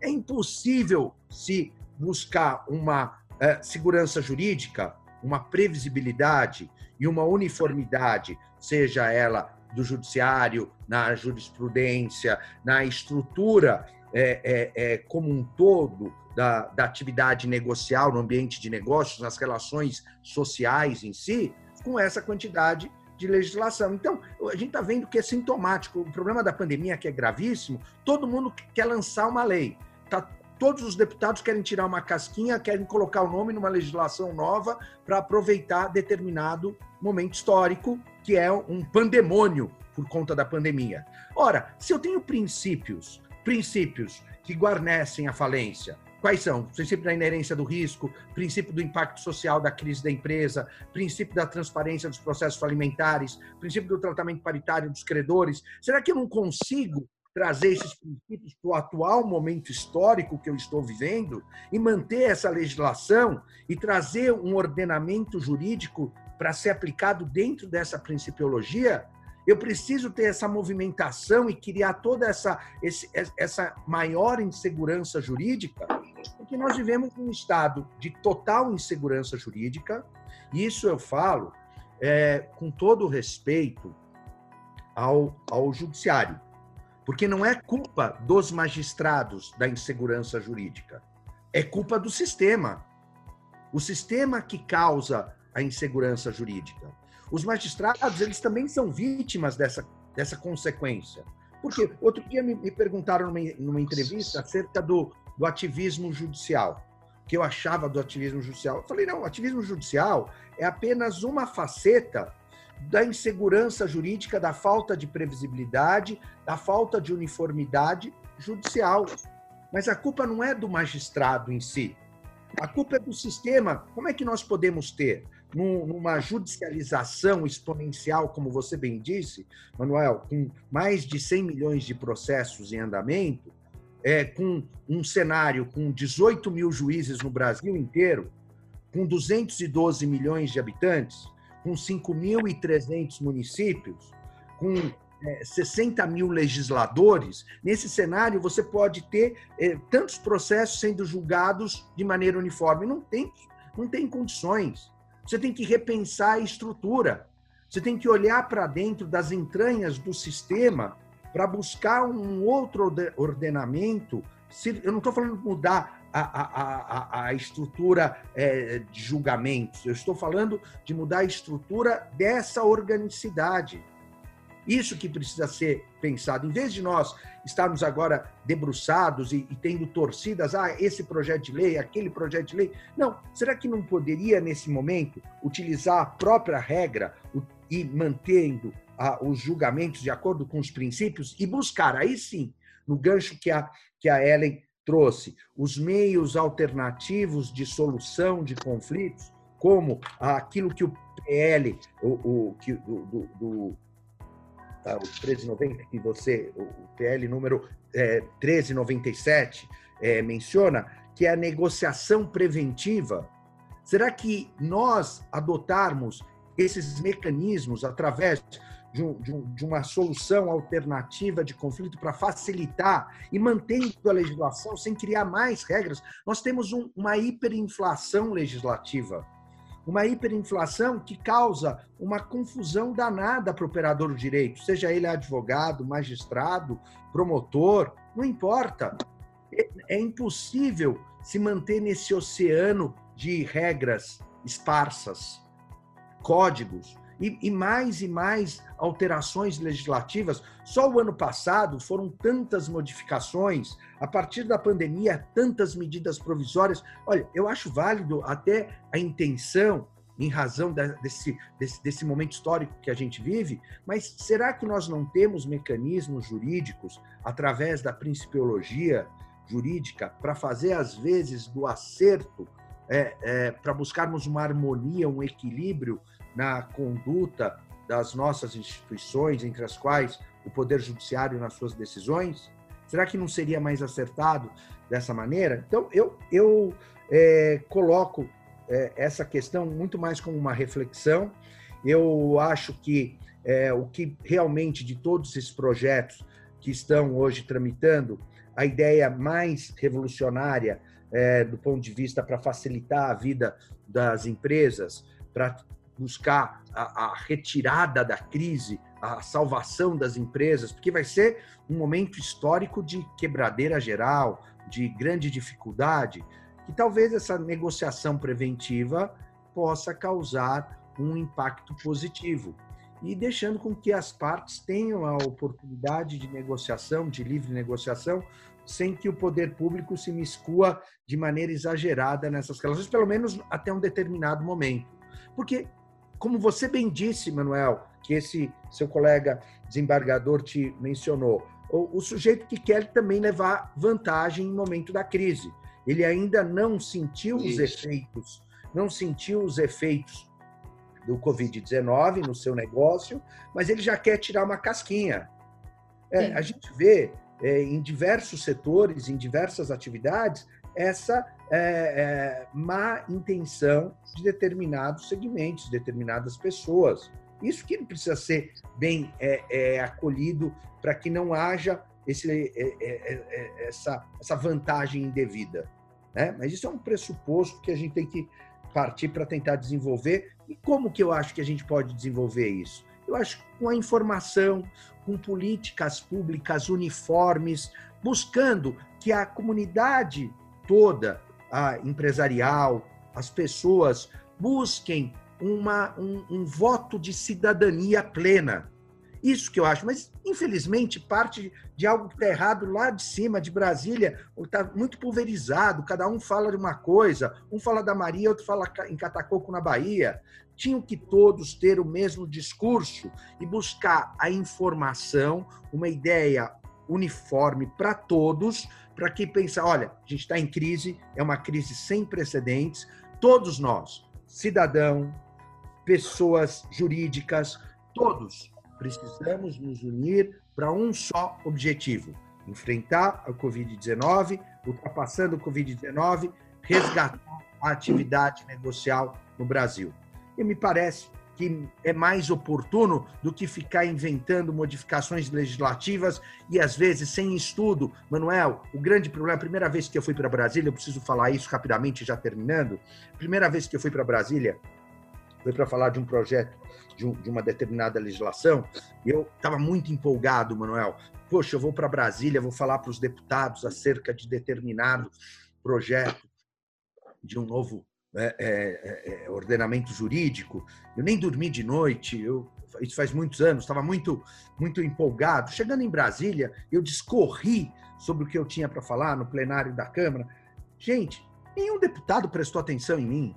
É impossível se buscar uma é, segurança jurídica, uma previsibilidade e uma uniformidade, seja ela do judiciário, na jurisprudência, na estrutura é, é, é, como um todo da, da atividade negocial no ambiente de negócios, nas relações sociais em si, com essa quantidade de legislação. Então, a gente está vendo que é sintomático. O problema da pandemia, que é gravíssimo, todo mundo quer lançar uma lei. Tá, todos os deputados querem tirar uma casquinha, querem colocar o nome numa legislação nova para aproveitar determinado momento histórico, que é um pandemônio por conta da pandemia. Ora, se eu tenho princípios, princípios que guarnecem a falência, Quais são? O princípio da inerência do risco, princípio do impacto social da crise da empresa, princípio da transparência dos processos falimentares, princípio do tratamento paritário dos credores. Será que eu não consigo trazer esses princípios para o atual momento histórico que eu estou vivendo e manter essa legislação e trazer um ordenamento jurídico para ser aplicado dentro dessa principiologia? Eu preciso ter essa movimentação e criar toda essa, esse, essa maior insegurança jurídica porque nós vivemos um estado de total insegurança jurídica, e isso eu falo é, com todo respeito ao, ao judiciário, porque não é culpa dos magistrados da insegurança jurídica, é culpa do sistema. O sistema que causa a insegurança jurídica. Os magistrados, eles também são vítimas dessa, dessa consequência. Porque outro dia me, me perguntaram numa, numa entrevista acerca do, do ativismo judicial. O que eu achava do ativismo judicial? Eu falei, não, o ativismo judicial é apenas uma faceta da insegurança jurídica, da falta de previsibilidade, da falta de uniformidade judicial. Mas a culpa não é do magistrado em si. A culpa é do sistema. Como é que nós podemos ter numa judicialização exponencial, como você bem disse, Manuel, com mais de 100 milhões de processos em andamento, é, com um cenário com 18 mil juízes no Brasil inteiro, com 212 milhões de habitantes, com 5.300 municípios, com é, 60 mil legisladores, nesse cenário você pode ter é, tantos processos sendo julgados de maneira uniforme. Não tem, não tem condições. Você tem que repensar a estrutura. Você tem que olhar para dentro das entranhas do sistema para buscar um outro ordenamento. Eu não estou falando de mudar a, a, a, a estrutura é, de julgamentos, eu estou falando de mudar a estrutura dessa organicidade. Isso que precisa ser pensado. Em vez de nós estarmos agora debruçados e, e, tendo torcidas, ah, esse projeto de lei, aquele projeto de lei. Não, será que não poderia, nesse momento, utilizar a própria regra e mantendo a, os julgamentos de acordo com os princípios e buscar, aí sim, no gancho que a, que a Ellen trouxe, os meios alternativos de solução de conflitos, como aquilo que o PL, o, o, que, do, do tá, o 1390, que você, o PL número é, 1397, é, menciona, que é a negociação preventiva. Será que nós adotarmos esses mecanismos através de, de, um, de uma solução alternativa de conflito para facilitar e mantendo a legislação sem criar mais regras, nós temos um, uma hiperinflação legislativa. Uma hiperinflação que causa uma confusão danada para o operador do direito, seja ele advogado, magistrado, promotor, não importa. É, é impossível se manter nesse oceano de regras esparsas, códigos, e, e, mais e mais alterações legislativas. Só o ano passado foram tantas modificações, a partir da pandemia, tantas medidas provisórias. Olha, eu acho válido até a intenção, em razão desse, desse, desse momento histórico que a gente vive, mas será que nós não temos mecanismos jurídicos, através da principiologia jurídica, para fazer, às vezes, do acerto, é, é, para buscarmos uma harmonia, um equilíbrio na conduta das nossas instituições, entre as quais o Poder Judiciário nas suas decisões? Será que não seria mais acertado dessa maneira? Então, eu, eu é, coloco é, essa questão muito mais como uma reflexão. Eu acho que é, o que realmente de todos esses projetos que estão hoje tramitando, a ideia mais revolucionária é, do ponto de vista para facilitar a vida das empresas, para buscar a, a, retirada da crise, a salvação das empresas, porque vai ser um momento histórico de quebradeira geral, de grande dificuldade, que talvez essa negociação preventiva possa causar um impacto positivo e deixando com que as partes tenham a oportunidade de negociação, de livre negociação, sem que o poder público se miscua de maneira exagerada nessas relações, pelo menos até um determinado momento. Porque, como você bem disse, Manuel, que esse seu colega desembargador te mencionou, o, o sujeito que quer também levar vantagem em momento da crise. Ele ainda não sentiu Isso. os efeitos, não sentiu os efeitos do Covid-19 no seu negócio, mas ele já quer tirar uma casquinha. É, a gente vê é, em diversos setores, em diversas atividades, essa é, é má intenção de determinados segmentos, determinadas pessoas. Isso que precisa ser bem é, é, acolhido para que não haja esse, essa, essa vantagem indevida. Né? Mas isso é um pressuposto que a gente tem que partir para tentar desenvolver. E como que eu acho que a gente pode desenvolver isso? Eu acho com a informação, com políticas públicas uniformes, buscando que a comunidade toda, a empresarial, as pessoas busquem uma, um, um voto de cidadania plena. Isso que eu acho, mas infelizmente parte de algo que está errado lá de cima, de Brasília, está muito pulverizado, cada um fala de uma coisa, um fala da Maria, outro fala em Catacoco, na Bahia. Tinham que todos ter o mesmo discurso e buscar a informação, uma ideia uniforme para todos, para que pensa, olha, a gente está em crise, é uma crise sem precedentes, todos nós, cidadão, pessoas jurídicas, todos precisamos nos unir para um só objetivo: enfrentar a Covid-19, ultrapassando o Covid-19, resgatar a atividade negocial no Brasil. E me parece que é mais oportuno do que ficar inventando modificações legislativas e às vezes sem estudo. Manuel, o grande problema, a primeira vez que eu fui para Brasília, eu preciso falar isso rapidamente, já terminando. Primeira vez que eu fui para Brasília, foi para falar de um projeto de, um, de, uma determinada legislação. Eu estava muito empolgado, Manuel. Poxa, eu vou para Brasília, vou falar para os deputados acerca de determinado projeto de um novo é, é, é, é ordenamento jurídico. Eu nem dormi de noite. Eu, isso faz muitos anos. Estava muito, muito empolgado. Chegando em Brasília, eu discorri sobre o que eu tinha para falar no plenário da Câmara. Gente, nenhum deputado prestou atenção em mim.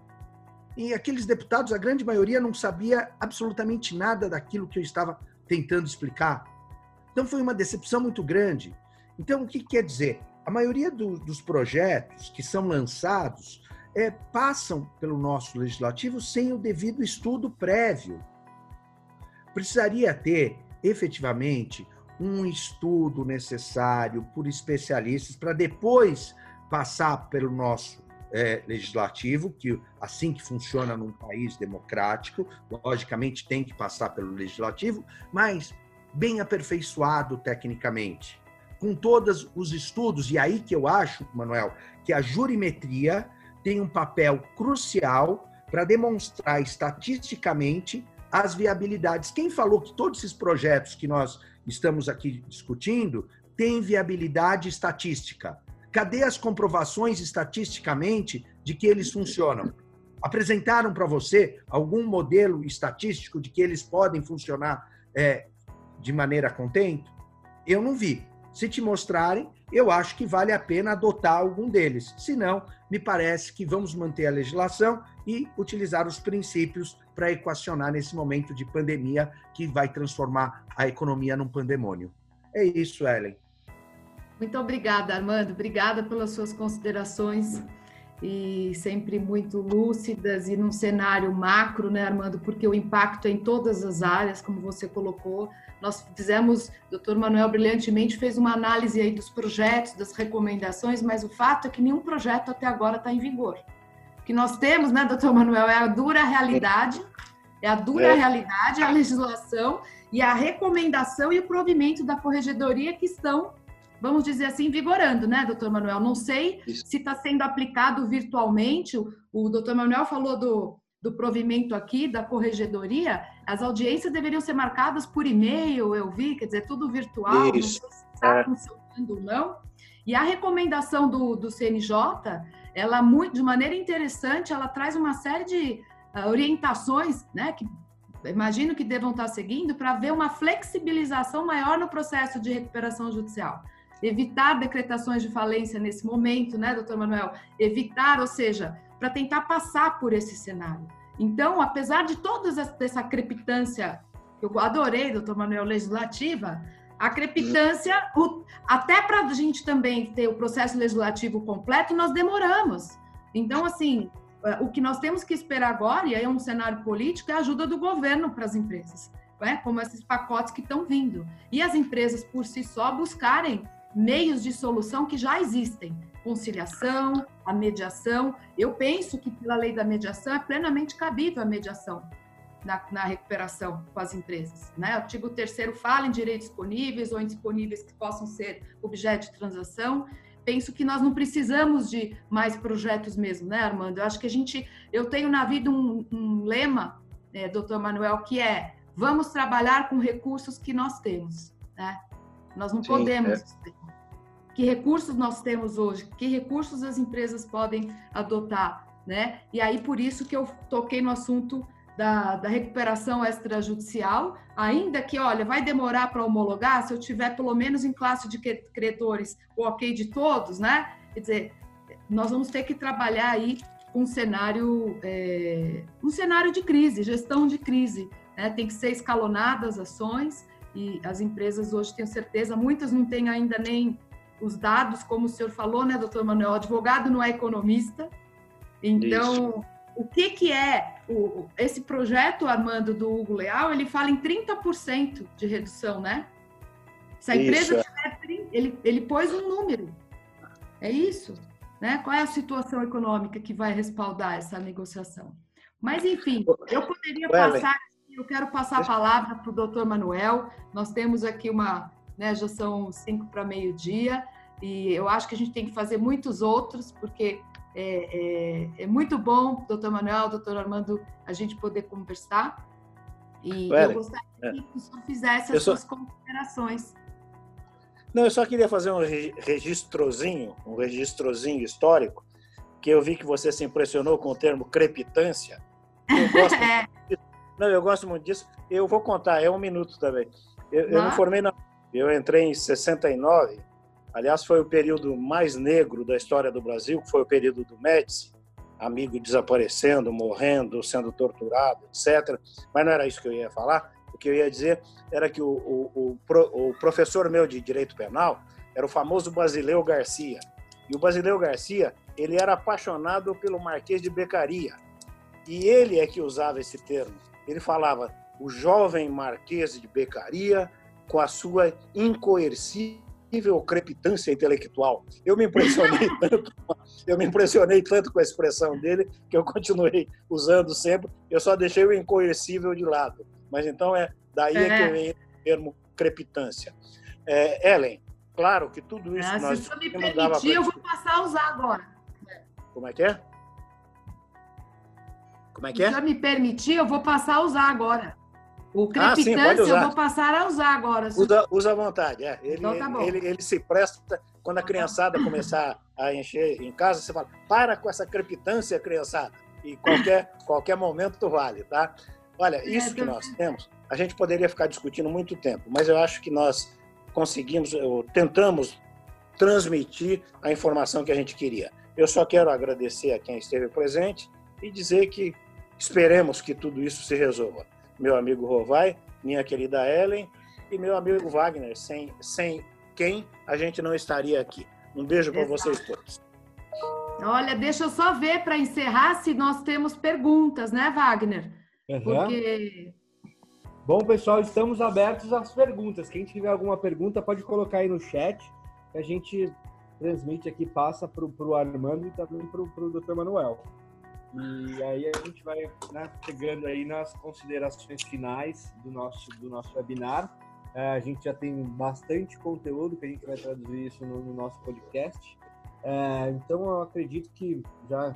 E aqueles deputados, a grande maioria, não sabia absolutamente nada daquilo que eu estava tentando explicar. Então foi uma decepção muito grande. Então, o que quer dizer? A maioria do, dos projetos que são lançados é, passam pelo nosso legislativo sem o devido estudo prévio. Precisaria ter, efetivamente, um estudo necessário por especialistas para depois passar pelo nosso é, legislativo, que assim que funciona num país democrático, logicamente tem que passar pelo legislativo, mas bem aperfeiçoado tecnicamente, com todos os estudos, e aí que eu acho, Manuel, que a jurimetria tem um papel crucial para demonstrar estatisticamente as viabilidades. Quem falou que todos esses projetos que nós estamos aqui discutindo têm viabilidade estatística? Cadê as comprovações estatisticamente de que eles funcionam? Apresentaram para você algum modelo estatístico de que eles podem funcionar é, de maneira contente? Eu não vi. Se te mostrarem, eu acho que vale a pena adotar algum deles. Se não, me parece que vamos manter a legislação e utilizar os princípios para equacionar nesse momento de pandemia que vai transformar a economia num pandemônio. É isso, Ellen. Muito obrigada, Armando. Obrigada pelas suas considerações e sempre muito lúcidas e num cenário macro, né, Armando? Porque o impacto é em todas as áreas, como você colocou. Nós fizemos, o doutor Manuel brilhantemente fez uma análise aí dos projetos, das recomendações, mas o fato é que nenhum projeto até agora está em vigor. O que nós temos, né, doutor Manuel, é a dura realidade, é a dura é. realidade, a legislação e a recomendação e o provimento da corregedoria que estão vamos dizer assim, vigorando, né, doutor Manuel? Não sei Isso. se está sendo aplicado virtualmente. O, o doutor Manuel falou do, do provimento aqui, da corregedoria. As audiências deveriam ser marcadas por e-mail, eu vi, quer dizer, tudo virtual. Isso. Não sei se está é. funcionando ou não. E a recomendação do, do CNJ, ela muito, de maneira interessante, ela traz uma série de uh, orientações, né, que imagino que devam estar seguindo para ver uma flexibilização maior no processo de recuperação judicial. Evitar decretações de falência nesse momento, né, doutor Manuel? Evitar, ou seja, para tentar passar por esse cenário. Então, apesar de toda essa crepitância, eu adorei, doutor Manuel, legislativa, a crepitância, até para a gente também ter o processo legislativo completo, nós demoramos. Então, assim, é, o que nós temos que esperar agora, e aí é um cenário político, é a ajuda do governo para as empresas, né? como esses pacotes que estão vindo. E as empresas, por si só, buscarem meios de solução que já existem. Conciliação, a mediação. Eu penso que, pela lei da mediação, é plenamente cabível a mediação na, na recuperação com as empresas. Né? O artigo 3 fala em direitos disponíveis ou indisponíveis que possam ser objeto de transação penso que nós não precisamos de mais projetos mesmo, né, Armando? Eu acho que a gente, eu tenho na vida um, um lema, é, doutor Manuel, que é vamos trabalhar com recursos que nós temos, né? Nós não Sim, podemos. É. Que recursos nós temos hoje? Que recursos as empresas podem adotar, né? E aí por isso que eu toquei no assunto da, da recuperação extrajudicial, ainda que, olha, vai demorar para homologar, se eu tiver pelo menos em classe de credores o ok de todos, né? Quer dizer, nós vamos ter que trabalhar aí um cenário, é, um cenário de crise, gestão de crise. Né? Tem que ser escalonadas as ações e as empresas hoje, tenho certeza, muitas não têm ainda nem os dados, como o senhor falou, né, doutor Manuel? Advogado não é economista, então... Isso o que, que é o, esse projeto, Armando, do Hugo Leal, ele fala em 30% de redução, né? Se a empresa isso. tiver, ele, ele pôs um número. É isso. Né? Qual é a situação econômica que vai respaldar essa negociação? Mas, enfim, eu poderia passar, eu quero passar a palavra para o doutor Manuel. Nós temos aqui uma, né, já são cinco para meio-dia, e eu acho que a gente tem que fazer muitos outros, porque é, é, é, muito bom, doutor Manuel, doutor Armando, a gente poder conversar. E eu gostaria é. que o senhor fizesse as só... suas considerações. Não, eu só queria fazer um registrozinho, um registrozinho histórico, que eu vi que você se impressionou com o termo crepitância. Eu gosto é. Não, eu gosto muito disso. Eu vou contar, é um minuto também. Eu, eu me formei na... Eu entrei em 69 Aliás, foi o período mais negro da história do Brasil, que foi o período do Médici, amigo desaparecendo, morrendo, sendo torturado, etc. Mas não era isso que eu ia falar. O que eu ia dizer era que o, o, o, o professor meu de direito penal era o famoso Basileu Garcia. E o Basileu Garcia, ele era apaixonado pelo Marquês de Becaria. E ele é que usava esse termo. Ele falava o jovem Marquês de Becaria com a sua incoercível crepitância intelectual. Eu me impressionei tanto, eu me impressionei tanto com a expressão dele que eu continuei usando sempre. Eu só deixei o incoercível de lado. Mas então é daí é, é que vem o termo crepitância. É, Ellen, claro que tudo isso ah, nós se me permitir, eu vou passar a usar agora. Como é que é? Como é que é? Se me permitir, eu vou passar a usar agora. O crepitância ah, sim, eu vou passar a usar agora. Usa, usa à vontade. É. Ele, então tá. Ele, ele se presta, quando a criançada começar a encher em casa, você fala, para com essa crepitância, criançada. E qualquer, qualquer momento vale, tá? Olha, é, isso que nós temos, a gente poderia ficar discutindo muito tempo, mas eu acho que nós conseguimos, tentamos transmitir a informação que a gente queria. Eu só quero agradecer a quem esteve presente e dizer que esperemos que tudo isso se resolva meu amigo Rovai, minha querida Ellen e meu amigo Wagner, sem, sem quem a gente não estaria aqui. Um beijo para vocês todos. Olha, deixa eu só ver para encerrar se nós temos perguntas, né, Wagner? Uhum. Porque. Bom, pessoal, estamos abertos às perguntas. Quem tiver alguma pergunta, pode colocar aí no chat, que a gente transmite aqui, passa para o Armando e também para o Dr. Manuel. E aí a gente vai né, chegando aí nas considerações finais do nosso, do nosso webinar. É, a gente já tem bastante conteúdo que a gente vai traduzir isso no, no nosso podcast. É, então eu acredito que já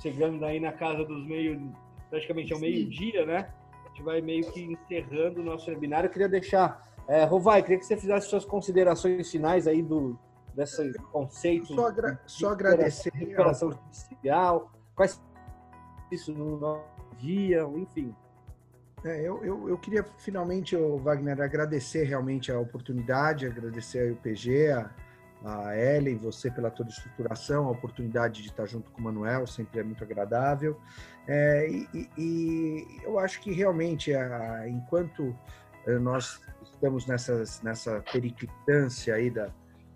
chegando aí na casa dos meio, praticamente ao meio-dia, né? A gente vai meio que encerrando o nosso webinar. Eu queria deixar, é, Rovai, queria que você fizesse suas considerações finais aí do desse conceito. Só, agra só agradecer. Recuperação judicial, quais isso no dia, enfim. É, eu, eu, eu, queria finalmente, Wagner, agradecer realmente a oportunidade, agradecer ao PG, a, a Ellen, você pela toda a estruturação, a oportunidade de estar junto com o Manuel, sempre é muito agradável. É, e, e, eu acho que realmente, a, enquanto eh, nós estamos nessas, nessa periclitância aí da,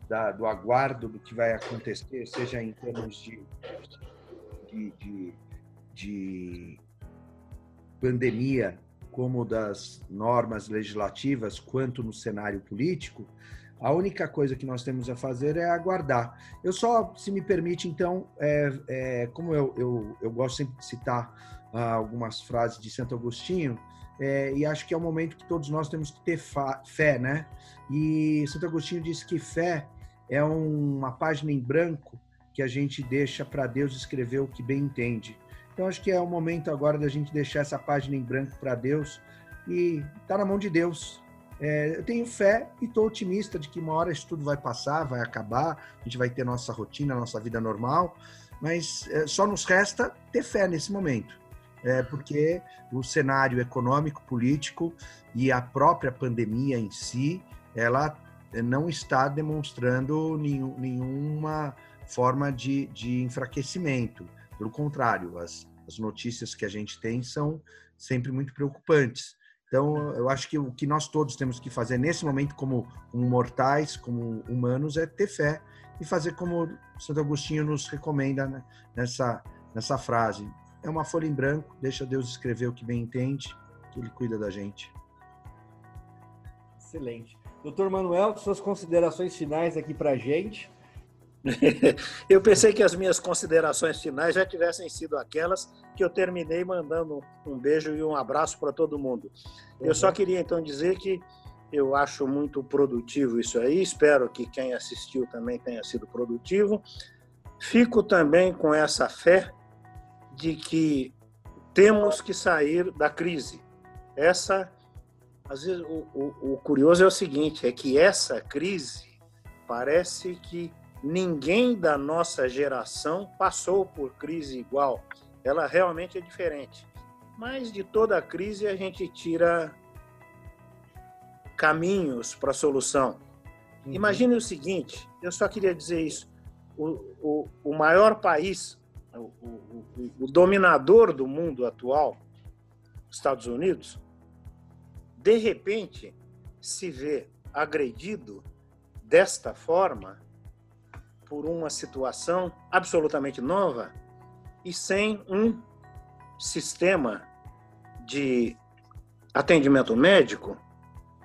da, do aguardo do que vai acontecer, seja em termos de, de, de, de pandemia, como das normas legislativas, quanto no cenário político, a única coisa que nós temos a fazer é aguardar. Eu só, se me permite, então, é, é, como eu, eu, eu, gosto sempre de citar ah, algumas frases de Santo Agostinho, é, e acho que é o momento que todos nós temos que ter fé, né? E Santo Agostinho disse que fé é uma página em branco que a gente deixa para Deus escrever o que bem entende. Então acho que é o momento agora da gente deixar essa página em branco para Deus e tá na mão de Deus. É, eu tenho fé e estou otimista de que uma hora isso tudo vai passar, vai acabar, a gente vai ter nossa rotina, nossa vida normal, mas é, só nos resta ter fé nesse momento, é, porque o cenário econômico, político e a própria pandemia em si, ela não está demonstrando nenhum, nenhuma forma de, de enfraquecimento. Pelo contrário, as, as notícias que a gente tem são sempre muito preocupantes. Então, eu acho que o que nós todos temos que fazer nesse momento, como, mortais, como humanos, é ter fé e fazer como Santo Agostinho nos recomenda né? nessa, nessa frase. É uma folha em branco, deixa Deus escrever o que bem entende, que Ele cuida da gente. Excelente. Doutor Manuel, suas considerações finais aqui para a gente. eu pensei que as minhas considerações finais já tivessem sido aquelas que eu terminei mandando um beijo e um abraço para todo mundo. Uhum. Eu só uhum. queria então dizer que eu acho muito produtivo isso aí, espero que quem assistiu também tenha sido produtivo. Fico também com essa fé de que temos que sair da crise. Essa, às vezes, o, o, o curioso é o seguinte: é que essa crise parece que ninguém da nossa geração passou por crise igual. Ela realmente é diferente. Mas de toda a crise a gente tira caminhos para a solução. Uhum. Imagine o seguinte: eu só queria dizer isso. O, o, o maior país, o, o, o dominador do mundo atual, Estados Unidos, de repente se vê agredido desta forma por uma situação absolutamente nova e sem um sistema de atendimento médico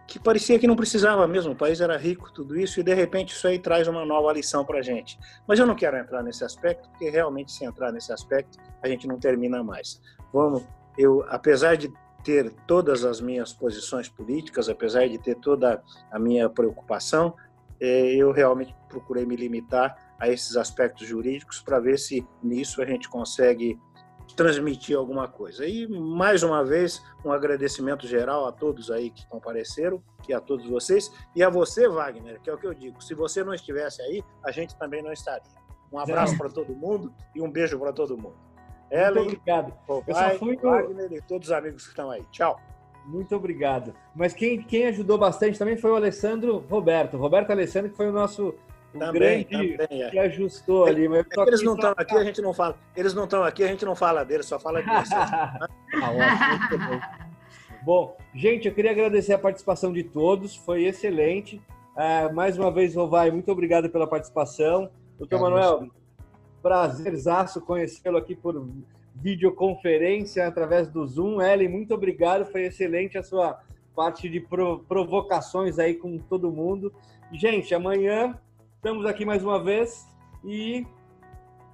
que parecia que não precisava mesmo, o país era rico, tudo isso, e de repente isso aí traz uma nova lição para a gente. Mas eu não quero entrar nesse aspecto, porque realmente se entrar nesse aspecto, a gente não termina mais. Vamos, eu, apesar de ter todas as minhas posições políticas, apesar de ter toda a minha preocupação, eu realmente procurei me limitar a esses aspectos jurídicos para ver se nisso a gente consegue transmitir alguma coisa. E mais uma vez um agradecimento geral a todos aí que compareceram e a todos vocês e a você Wagner, que é o que eu digo. Se você não estivesse aí, a gente também não estaria. Um abraço para todo mundo e um beijo para todo mundo. Ellen, Muito obrigado. eu só fui Wagner e todos os amigos que estão aí. Tchau. Muito obrigado. Mas quem, quem ajudou bastante também foi o Alessandro Roberto. Roberto Alessandro, que foi o nosso o também, grande também, é. que ajustou é, ali. Mas é eles não estão aqui, a gente não fala. Eles não estão aqui, a gente não fala deles, só fala de vocês. ah, ótimo, bom, gente, eu queria agradecer a participação de todos, foi excelente. Uh, mais uma vez, Rovai, muito obrigado pela participação. Doutor Manuel, prazerzaço conhecê-lo aqui por videoconferência através do Zoom. Ellen, muito obrigado, foi excelente a sua parte de provocações aí com todo mundo. Gente, amanhã estamos aqui mais uma vez e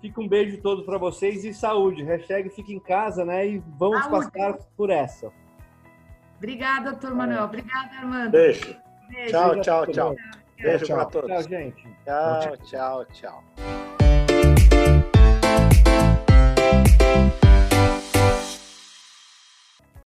fica um beijo todo para vocês e saúde. Hashtag fica em casa, né? E vamos saúde. passar por essa. Obrigada, doutor Manuel. Obrigada, Armando. Beijo. Tchau, tchau, tchau. Beijo para todos. Tchau, gente. Tchau, tchau, tchau.